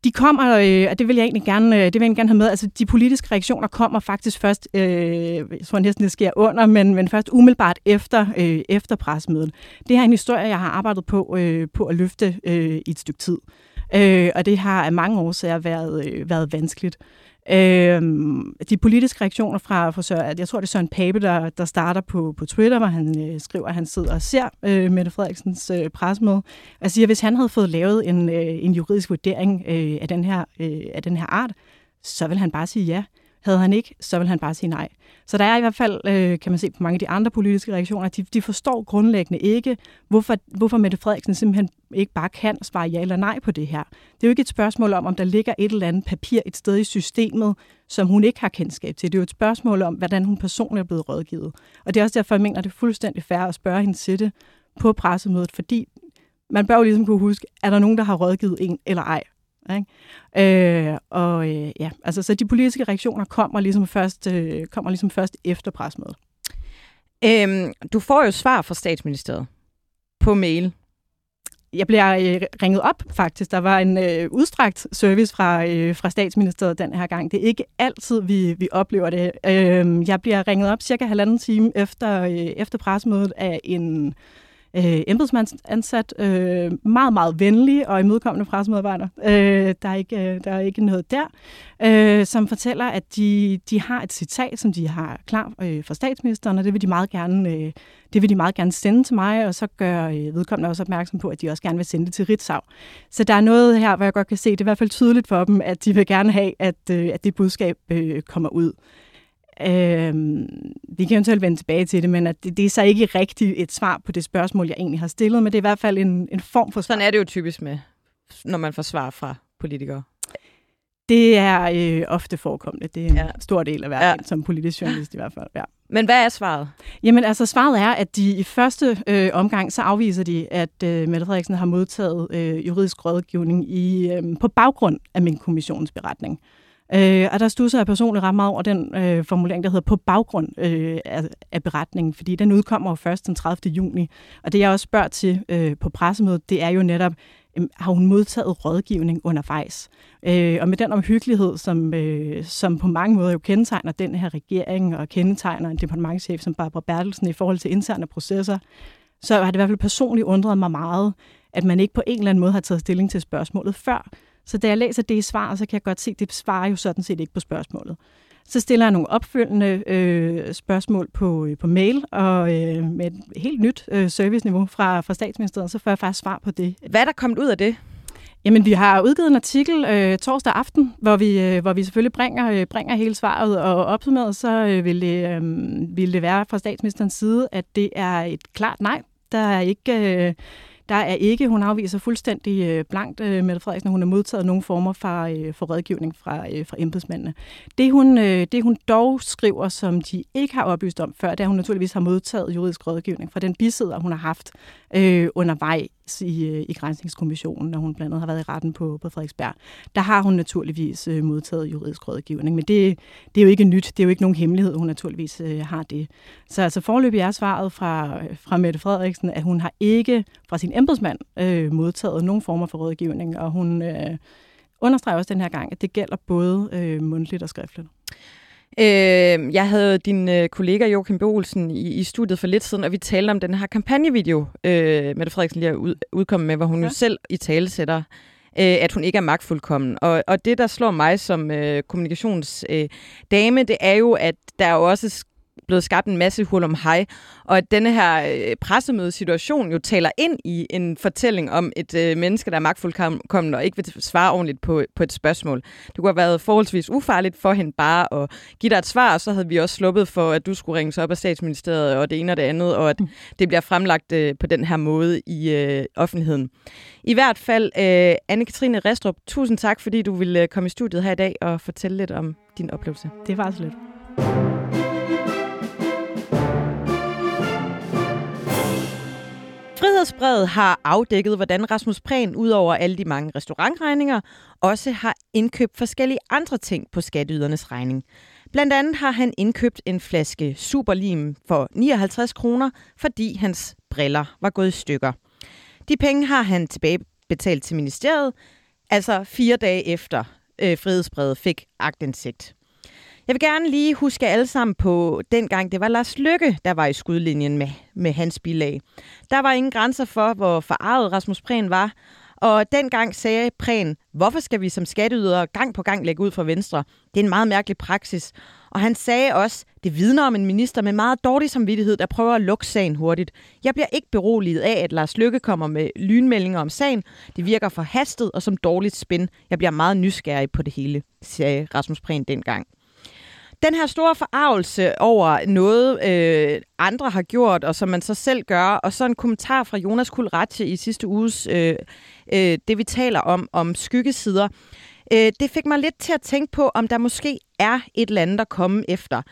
De kommer, øh, og det vil jeg egentlig gerne, øh, det vil jeg gerne have med, altså de politiske reaktioner kommer faktisk først, øh, jeg tror næsten, det sker under, men, men først umiddelbart efter, øh, efter pressemødet. Det er en historie, jeg har arbejdet på, øh, på at løfte øh, i et stykke tid. Øh, og det har af mange årsager været, øh, været vanskeligt. Øh, de politiske reaktioner fra, fra Søren, jeg tror det er Søren Pape, der, der starter på, på Twitter, hvor han øh, skriver, at han sidder og ser øh, Mette Frederiksens øh, pressemøde, og siger, at hvis han havde fået lavet en, øh, en juridisk vurdering øh, af, den her, øh, af den her art, så vil han bare sige ja. Havde han ikke, så vil han bare sige nej. Så der er i hvert fald, øh, kan man se på mange af de andre politiske reaktioner, de, de forstår grundlæggende ikke, hvorfor, hvorfor Mette Frederiksen simpelthen ikke bare kan svare ja eller nej på det her. Det er jo ikke et spørgsmål om, om der ligger et eller andet papir et sted i systemet, som hun ikke har kendskab til. Det er jo et spørgsmål om, hvordan hun personligt er blevet rådgivet. Og det er også derfor, jeg mener, at det er fuldstændig fair at spørge hende til det på pressemødet, fordi man bør jo ligesom kunne huske, er der nogen, der har rådgivet en eller ej? Ikke? Øh, og øh, ja, altså så de politiske reaktioner kommer ligesom først, øh, kommer ligesom først efter presmødet. Øhm, du får jo svar fra statsministeriet på mail. Jeg bliver øh, ringet op, faktisk. Der var en øh, udstrakt service fra, øh, fra statsministeriet den her gang. Det er ikke altid, vi, vi oplever det. Øh, jeg bliver ringet op cirka halvanden time efter, øh, efter pressemødet af en øh, embedsmandsansat, øh, meget, meget venlig og imødekommende pressemedarbejder. Øh, der, er ikke, øh, der er ikke noget der, øh, som fortæller, at de, de har et citat, som de har klar øh, fra statsministeren, og det vil de meget gerne øh, det vil de meget gerne sende til mig, og så gør øh, vedkommende også opmærksom på, at de også gerne vil sende det til Ritzau. Så der er noget her, hvor jeg godt kan se, det er i hvert fald tydeligt for dem, at de vil gerne have, at, øh, at det budskab øh, kommer ud. Øh, vi kan eventuelt vende tilbage til det, men at det, det er så ikke rigtigt et svar på det spørgsmål, jeg egentlig har stillet, men det er i hvert fald en, en form for svar. Sådan er det jo typisk med, når man får svar fra politikere. Det er øh, ofte forekommende. Det er en ja. stor del af hverdagen ja. som politisk journalist i hvert fald. Ja. Men hvad er svaret? Jamen altså, svaret er, at de i første øh, omgang, så afviser de, at øh, Mette Frederiksen har modtaget øh, juridisk rådgivning i, øh, på baggrund af min kommissionens beretning. Øh, og der stusser jeg personligt ret meget over den øh, formulering, der hedder på baggrund øh, af, af beretningen, fordi den udkommer jo først den 30. juni. Og det jeg også spørger til øh, på pressemødet, det er jo netop, øh, har hun modtaget rådgivning undervejs? Øh, og med den omhyggelighed, som, øh, som på mange måder jo kendetegner den her regering og kendetegner en departementchef som Barbara Bertelsen i forhold til interne processer, så har det i hvert fald personligt undret mig meget, at man ikke på en eller anden måde har taget stilling til spørgsmålet før. Så da jeg læser det i svar, så kan jeg godt se, at det svarer jo sådan set ikke på spørgsmålet. Så stiller jeg nogle opfølgende øh, spørgsmål på, øh, på mail, og øh, med et helt nyt øh, serviceniveau fra, fra statsministeriet, så får jeg faktisk svar på det. Hvad er der kommet ud af det? Jamen, vi har udgivet en artikel øh, torsdag aften, hvor vi, øh, hvor vi selvfølgelig bringer, øh, bringer hele svaret, og opsummeret så øh, vil, det, øh, vil det være fra statsministerens side, at det er et klart nej. Der er ikke... Øh, der er ikke, hun afviser fuldstændig øh, blankt, øh, Mette Frederiksen, hun har modtaget nogle former for, øh, for rådgivning fra, øh, fra embedsmændene. Det hun, øh, det hun dog skriver, som de ikke har oplyst om før, det er, at hun naturligvis har modtaget juridisk rådgivning fra den bisidder, hun har haft øh, undervej i, øh, i Grænsningskommissionen, når hun blandt andet har været i retten på, på Frederiksberg. Der har hun naturligvis øh, modtaget juridisk rådgivning, men det, det er jo ikke nyt, det er jo ikke nogen hemmelighed, hun naturligvis øh, har det. Så altså forløbig er svaret fra, fra Mette Frederiksen, at hun har ikke fra sin embedsmand øh, modtaget nogen former for rådgivning, og hun øh, understreger også den her gang, at det gælder både øh, mundtligt og skriftligt. Øh, jeg havde din øh, kollega Joachim B. Olsen i, i studiet for lidt siden, og vi talte om den her kampagnevideo, øh, Mette Frederiksen lige er ud, udkommet med, hvor hun ja. jo selv i tale sætter, øh, at hun ikke er magtfuldkommen. Og, og det, der slår mig som øh, kommunikationsdame, øh, det er jo, at der er jo også blevet skabt en masse hul om hej, og at denne her øh, pressemødesituation jo taler ind i en fortælling om et øh, menneske, der er magtfuldkommen og ikke vil svare ordentligt på, på et spørgsmål. Det kunne have været forholdsvis ufarligt for hende bare at give dig et svar, og så havde vi også sluppet for, at du skulle ringes op af statsministeriet og det ene og det andet, og at mm. det bliver fremlagt øh, på den her måde i øh, offentligheden. I hvert fald, øh, Anne-Katrine Restrup, tusind tak, fordi du ville øh, komme i studiet her i dag og fortælle lidt om din oplevelse. Det var så lidt. Nyhedsbrevet har afdækket, hvordan Rasmus Prehn, ud over alle de mange restaurantregninger, også har indkøbt forskellige andre ting på skatteydernes regning. Blandt andet har han indkøbt en flaske Superlim for 59 kroner, fordi hans briller var gået i stykker. De penge har han tilbagebetalt til ministeriet, altså fire dage efter øh, frihedsbrevet fik agtindsigt. Jeg vil gerne lige huske alle sammen på dengang, det var Lars Lykke, der var i skudlinjen med, med hans bilag. Der var ingen grænser for, hvor forarvet Rasmus Prehn var, og dengang sagde Prehn, hvorfor skal vi som skatteydere gang på gang lægge ud fra Venstre? Det er en meget mærkelig praksis. Og han sagde også, det vidner om en minister med meget dårlig samvittighed, der prøver at lukke sagen hurtigt. Jeg bliver ikke beroliget af, at Lars Lykke kommer med lynmeldinger om sagen. Det virker for hastet og som dårligt spin. Jeg bliver meget nysgerrig på det hele, sagde Rasmus Prehn dengang den her store forarvelse over noget, øh, andre har gjort, og som man så selv gør, og så en kommentar fra Jonas Kulratje i sidste uges, øh, øh, det vi taler om, om skyggesider, øh, det fik mig lidt til at tænke på, om der måske er et eller andet, der kommer efter.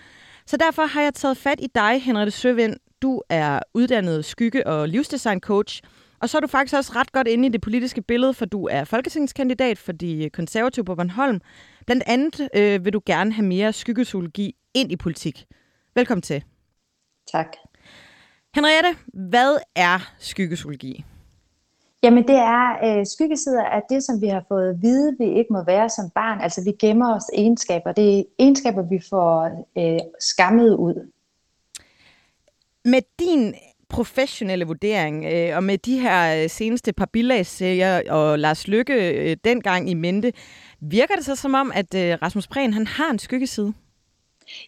Så derfor har jeg taget fat i dig, Henriette Søvind. Du er uddannet skygge- og livsdesign coach, og så er du faktisk også ret godt inde i det politiske billede, for du er folketingskandidat for de konservative på Bornholm. Blandt andet øh, vil du gerne have mere skyggesologi ind i politik. Velkommen til. Tak. Henriette, hvad er skyggesologi? Jamen det er øh, skyggesider af det, som vi har fået at vide, vi ikke må være som barn. Altså vi gemmer os egenskaber. Det er egenskaber, vi får øh, skammet ud. Med din professionelle vurdering, øh, og med de her øh, seneste par bilagsserier og Lars Lykke øh, dengang i mente, virker det så som om, at øh, Rasmus Prehn han har en skyggeside?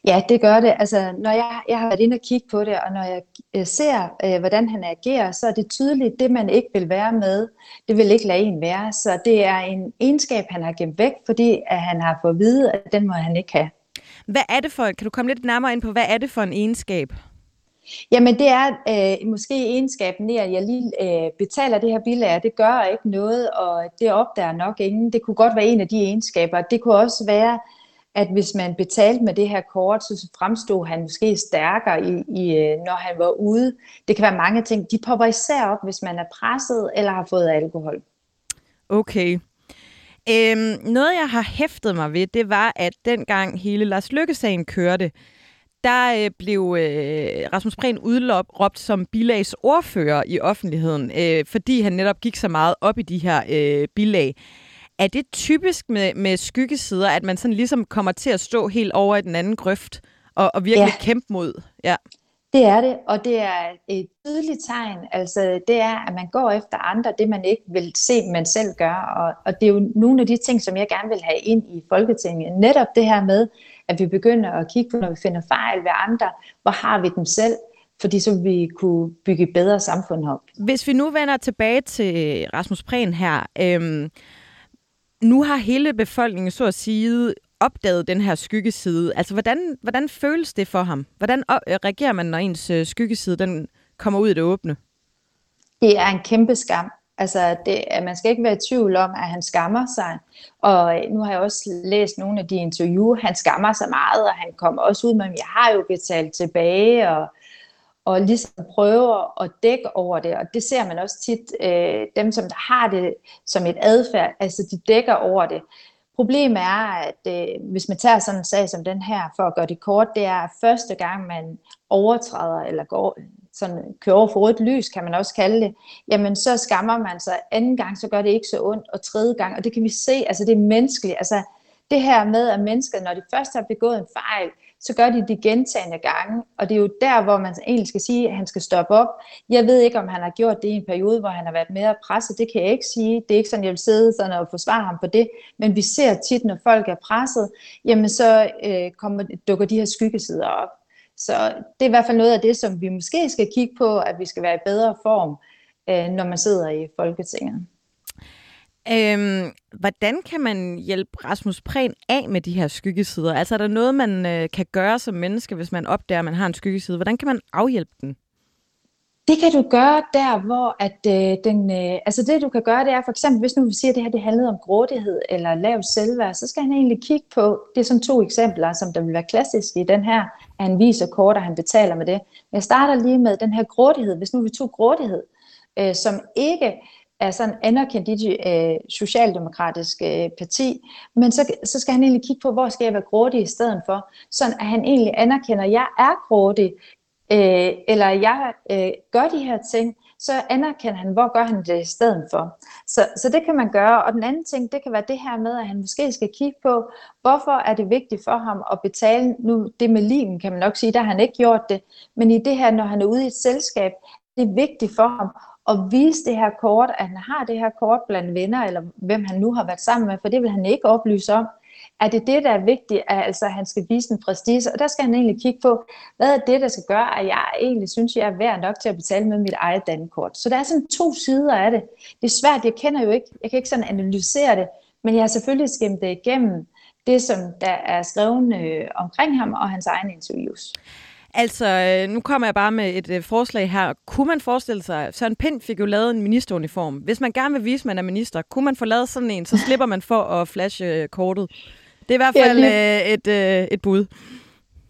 Ja, det gør det. Altså, når jeg, jeg har været inde og kigge på det, og når jeg øh, ser, øh, hvordan han agerer, så er det tydeligt, det man ikke vil være med, det vil ikke lade en være. Så det er en egenskab, han har gemt væk, fordi at han har fået at vide, at den må han ikke have. Hvad er det for, kan du komme lidt nærmere ind på, hvad er det for en egenskab? Jamen det er øh, måske egenskaben i, at jeg lige øh, betaler det her bilag, det gør ikke noget, og det opdager nok ingen. Det kunne godt være en af de egenskaber. Det kunne også være, at hvis man betalte med det her kort, så fremstod han måske stærkere, i, i, øh, når han var ude. Det kan være mange ting. De popper især op, hvis man er presset eller har fået alkohol. Okay. Øhm, noget, jeg har hæftet mig ved, det var, at dengang hele Lars Lykke-sagen kørte, der øh, blev øh, Rasmus Prehn udråbt som bilags ordfører i offentligheden, øh, fordi han netop gik så meget op i de her øh, bilag. Er det typisk med, med skyggesider, at man sådan ligesom kommer til at stå helt over i den anden grøft og, og virkelig ja. kæmpe mod? Ja. Det er det, og det er et tydeligt tegn. Altså, det er, at man går efter andre, det man ikke vil se, man selv gør. Og, og det er jo nogle af de ting, som jeg gerne vil have ind i Folketinget. Netop det her med, at vi begynder at kigge på, når vi finder fejl ved andre, hvor har vi dem selv, fordi så vi kunne bygge et bedre samfund op. Hvis vi nu vender tilbage til Rasmus Prehn her, øhm, nu har hele befolkningen så at sige opdaget den her skyggeside. Altså, hvordan, hvordan føles det for ham? Hvordan reagerer man, når ens øh, skyggeside den kommer ud i det åbne? det er en kæmpe skam. Altså, det, at man skal ikke være i tvivl om, at han skammer sig. Og øh, nu har jeg også læst nogle af de interviews. Han skammer sig meget, og han kommer også ud med, at jeg har jo betalt tilbage, og, og ligesom prøver at dække over det. Og det ser man også tit, øh, dem som der har det som et adfærd, altså de dækker over det. Problemet er, at øh, hvis man tager sådan en sag som den her, for at gøre det kort, det er første gang, man overtræder eller går, sådan, øh, kører over for rødt lys, kan man også kalde det, jamen så skammer man sig. Anden gang, så gør det ikke så ondt, og tredje gang, og det kan vi se, altså det er menneskeligt. Altså det her med, at mennesker, når de først har begået en fejl, så gør de det gentagende gange, og det er jo der, hvor man egentlig skal sige, at han skal stoppe op. Jeg ved ikke, om han har gjort det i en periode, hvor han har været mere presset, det kan jeg ikke sige. Det er ikke sådan, jeg vil sidde sådan og forsvare ham på det, men vi ser tit, når folk er presset, jamen så øh, kommer, dukker de her skyggesider op. Så det er i hvert fald noget af det, som vi måske skal kigge på, at vi skal være i bedre form, øh, når man sidder i Folketinget. Øhm, hvordan kan man hjælpe Rasmus Prehn af med de her skyggesider? Altså er der noget, man øh, kan gøre som menneske, hvis man opdager, at man har en skyggeside? Hvordan kan man afhjælpe den? Det kan du gøre der, hvor at øh, den, øh, altså det du kan gøre, det er for eksempel, hvis nu vi siger, at det her det handlede om grådighed eller lavt selvværd, så skal han egentlig kigge på, det er sådan to eksempler, som der vil være klassiske i den her, at han viser kort, og han betaler med det. Men jeg starter lige med den her grådighed, hvis nu vi tog grådighed, øh, som ikke er sådan anerkendt i det øh, socialdemokratiske øh, parti, men så, så skal han egentlig kigge på, hvor skal jeg være grådig i stedet for, sådan at han egentlig anerkender, at jeg er grådig, øh, eller jeg øh, gør de her ting, så anerkender han, hvor gør han det i stedet for. Så, så det kan man gøre. Og den anden ting, det kan være det her med, at han måske skal kigge på, hvorfor er det vigtigt for ham at betale, nu det med limen kan man nok sige, der har han ikke gjort det, men i det her, når han er ude i et selskab, det er vigtigt for ham at vise det her kort, at han har det her kort blandt venner, eller hvem han nu har været sammen med, for det vil han ikke oplyse om. Er det det, der er vigtigt, at altså, han skal vise en prestige? Og der skal han egentlig kigge på, hvad er det, der skal gøre, at jeg egentlig synes, jeg er værd nok til at betale med mit eget dankort. Så der er sådan to sider af det. Det er svært, jeg kender jo ikke, jeg kan ikke sådan analysere det, men jeg har selvfølgelig skimmet det igennem det, som der er skrevet øh, omkring ham og hans egne interviews. Altså, øh, nu kommer jeg bare med et øh, forslag her. Kunne man forestille sig, Søren Pind fik jo lavet en ministeruniform. Hvis man gerne vil vise, at man er minister, kunne man få lavet sådan en, så slipper man for at flashe øh, kortet. Det er i hvert fald ja, øh, et, øh, et bud.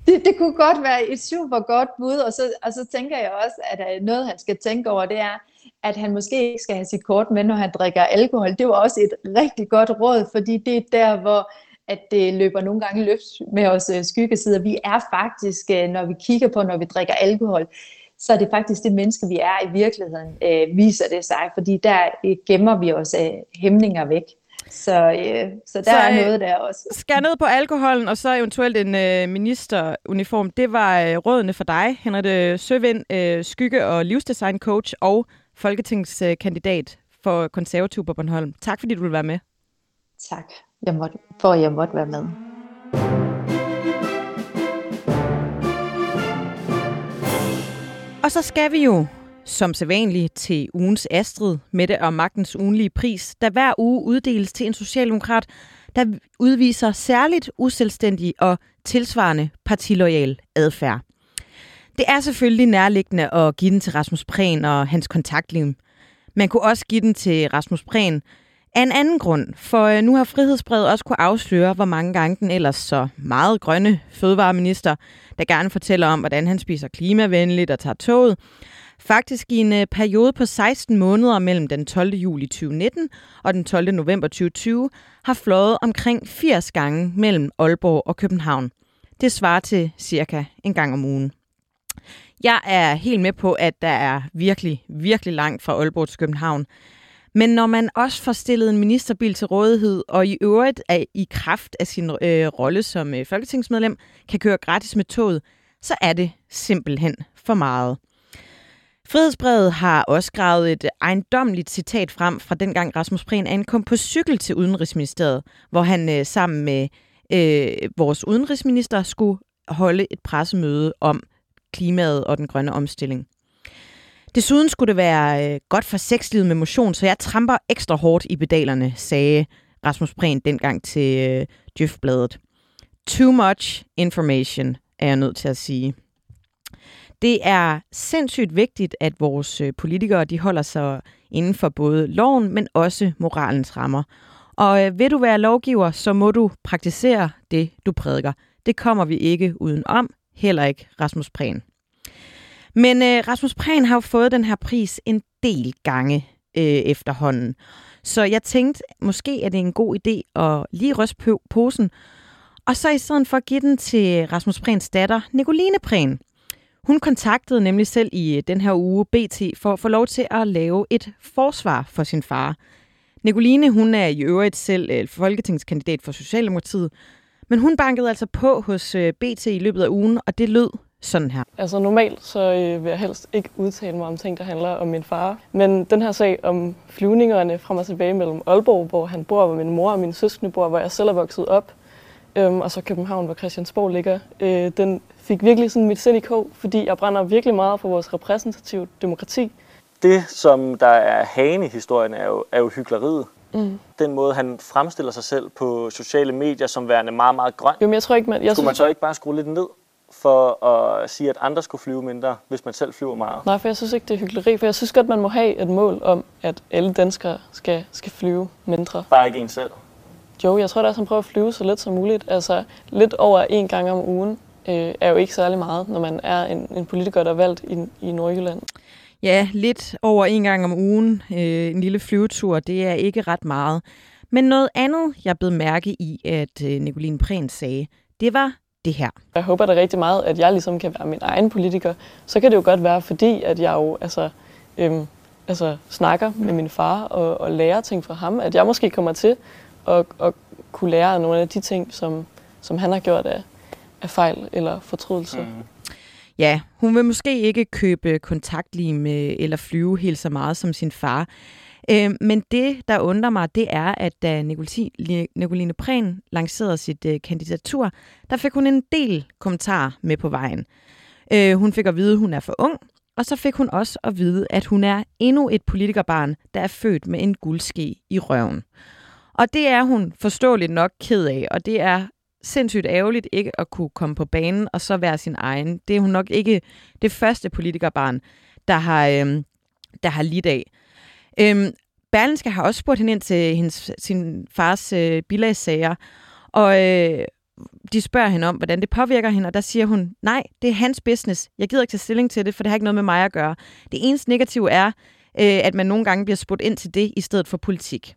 Det, det kunne godt være et super godt bud, og så, og så tænker jeg også, at noget, han skal tænke over, det er, at han måske ikke skal have sit kort med, når han drikker alkohol. Det var også et rigtig godt råd, fordi det er der, hvor at det løber nogle gange løft med os øh, skyggesider. Vi er faktisk, øh, når vi kigger på, når vi drikker alkohol, så er det faktisk det menneske, vi er i virkeligheden, øh, viser det sig, fordi der øh, gemmer vi os øh, hæmninger væk. Så, øh, så der så, er noget der også. Ned på alkoholen, og så eventuelt en øh, ministeruniform. Det var øh, rådene for dig, Henrik Søvind, øh, skygge- og livsdesign coach og folketingskandidat for konservativ på Bornholm. Tak fordi du vil være med. Tak jeg måtte, for at jeg måtte være med. Og så skal vi jo som sædvanligt til ugens Astrid, Mette og Magtens ugenlige pris, der hver uge uddeles til en socialdemokrat, der udviser særligt uselvstændig og tilsvarende partiloyal adfærd. Det er selvfølgelig nærliggende at give den til Rasmus Prehn og hans kontaktliv. Man kunne også give den til Rasmus Prehn, af en anden grund, for øh, nu har Frihedsbrevet også kunne afsløre, hvor mange gange den ellers så meget grønne fødevareminister, der gerne fortæller om, hvordan han spiser klimavenligt og tager toget, faktisk i en øh, periode på 16 måneder mellem den 12. juli 2019 og den 12. november 2020, har fløjet omkring 80 gange mellem Aalborg og København. Det svarer til cirka en gang om ugen. Jeg er helt med på, at der er virkelig, virkelig langt fra Aalborg til København. Men når man også får stillet en ministerbil til rådighed, og i øvrigt er i kraft af sin øh, rolle som øh, folketingsmedlem, kan køre gratis med toget, så er det simpelthen for meget. Frihedsbrevet har også gravet et ejendomligt citat frem fra dengang Rasmus Prehn ankom på cykel til Udenrigsministeriet, hvor han øh, sammen med øh, vores udenrigsminister skulle holde et pressemøde om klimaet og den grønne omstilling. Desuden skulle det være øh, godt for sexlivet med motion, så jeg tramper ekstra hårdt i pedalerne, sagde Rasmus Prehn dengang til øh, Djøfbladet. Too much information, er jeg nødt til at sige. Det er sindssygt vigtigt, at vores øh, politikere de holder sig inden for både loven, men også moralens rammer. Og øh, vil du være lovgiver, så må du praktisere det, du prædiker. Det kommer vi ikke uden om, heller ikke Rasmus Prehn. Men øh, Rasmus Prehn har jo fået den her pris en del gange øh, efterhånden. Så jeg tænkte, måske er det en god idé at lige ryste posen, og så i stedet for give den til Rasmus Prehns datter, Nicoline Prehn. Hun kontaktede nemlig selv i øh, den her uge BT for at få lov til at lave et forsvar for sin far. Nicoline, hun er i øvrigt selv øh, folketingskandidat for Socialdemokratiet, men hun bankede altså på hos øh, BT i løbet af ugen, og det lød sådan her. Altså normalt så vil jeg helst ikke udtale mig om ting, der handler om min far. Men den her sag om flyvningerne frem og tilbage mellem Aalborg, hvor han bor, hvor min mor og min søskende bor, hvor jeg selv er vokset op, øhm, og så København, hvor Christiansborg ligger, øh, den fik virkelig sådan mit sind i kog, fordi jeg brænder virkelig meget for vores repræsentative demokrati. Det, som der er hagen i historien, er jo, er jo hyggeleriet. Mm. Den måde, han fremstiller sig selv på sociale medier som værende meget, meget grøn. Jo, men jeg tror ikke, man... Jeg skulle man så ikke bare skrue lidt ned for at sige, at andre skulle flyve mindre, hvis man selv flyver meget? Nej, for jeg synes ikke, det er hyggeleri, for jeg synes godt, man må have et mål om, at alle danskere skal, skal flyve mindre. Bare ikke en selv? Jo, jeg tror da også, han prøver at flyve så lidt som muligt. Altså, lidt over en gang om ugen øh, er jo ikke særlig meget, når man er en, en politiker, der er valgt i, i Nordjylland. Ja, lidt over en gang om ugen, øh, en lille flyvetur, det er ikke ret meget. Men noget andet, jeg blev mærke i, at øh, Nicoline Prehn sagde, det var det her. Jeg håber da rigtig meget, at jeg ligesom kan være min egen politiker. Så kan det jo godt være, fordi at jeg jo altså, øhm, altså, snakker med min far og, og lærer ting fra ham, at jeg måske kommer til at, at kunne lære nogle af de ting, som, som han har gjort af, af fejl eller fortrydelse. Mm. Ja, hun vil måske ikke købe kontaktlim eller flyve helt så meget som sin far. Øh, men det, der undrer mig, det er, at da Nicoline Prehn lancerede sit øh, kandidatur, der fik hun en del kommentarer med på vejen. Øh, hun fik at vide, at hun er for ung, og så fik hun også at vide, at hun er endnu et politikerbarn, der er født med en guldske i røven. Og det er hun forståeligt nok ked af, og det er sindssygt ærgerligt ikke at kunne komme på banen og så være sin egen. Det er hun nok ikke det første politikerbarn, der har, øhm, der har lidt af. Øhm, Berlinske har også spurgt hende ind til hendes, sin fars øh, bilagssager, og øh, de spørger hende om, hvordan det påvirker hende, og der siger hun, nej, det er hans business. Jeg gider ikke tage stilling til det, for det har ikke noget med mig at gøre. Det eneste negative er, øh, at man nogle gange bliver spurgt ind til det, i stedet for politik.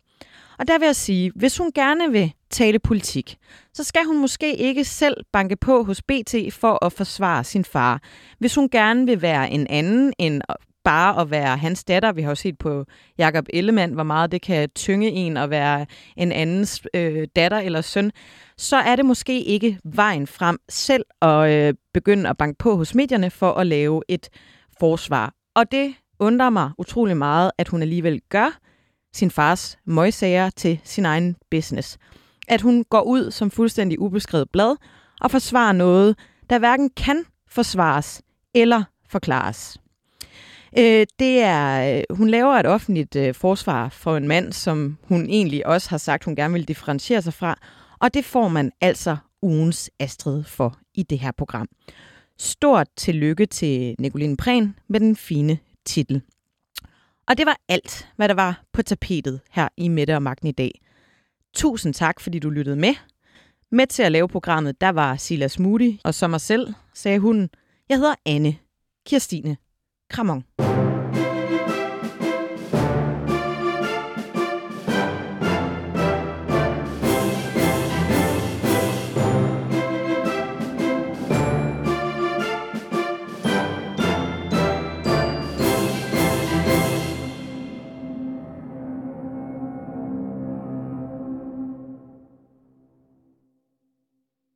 Og der vil jeg sige, hvis hun gerne vil tale politik, så skal hun måske ikke selv banke på hos BT for at forsvare sin far. Hvis hun gerne vil være en anden end bare at være hans datter. Vi har jo set på Jakob Ellemann, hvor meget det kan tynge en at være en andens øh, datter eller søn. Så er det måske ikke vejen frem selv at øh, begynde at banke på hos medierne for at lave et forsvar. Og det undrer mig utrolig meget, at hun alligevel gør sin fars møgsager til sin egen business. At hun går ud som fuldstændig ubeskrevet blad og forsvarer noget, der hverken kan forsvares eller forklares. Øh, det er, øh, hun laver et offentligt øh, forsvar for en mand, som hun egentlig også har sagt, hun gerne vil differentiere sig fra. Og det får man altså ugens Astrid for i det her program. Stort tillykke til Nicoline Prehn med den fine titel. Og det var alt, hvad der var på tapetet her i Mette og Magten i dag. Tusind tak, fordi du lyttede med. Med til at lave programmet, der var Silas Moody, og som mig selv sagde hun, jeg hedder Anne Kirstine Kramon.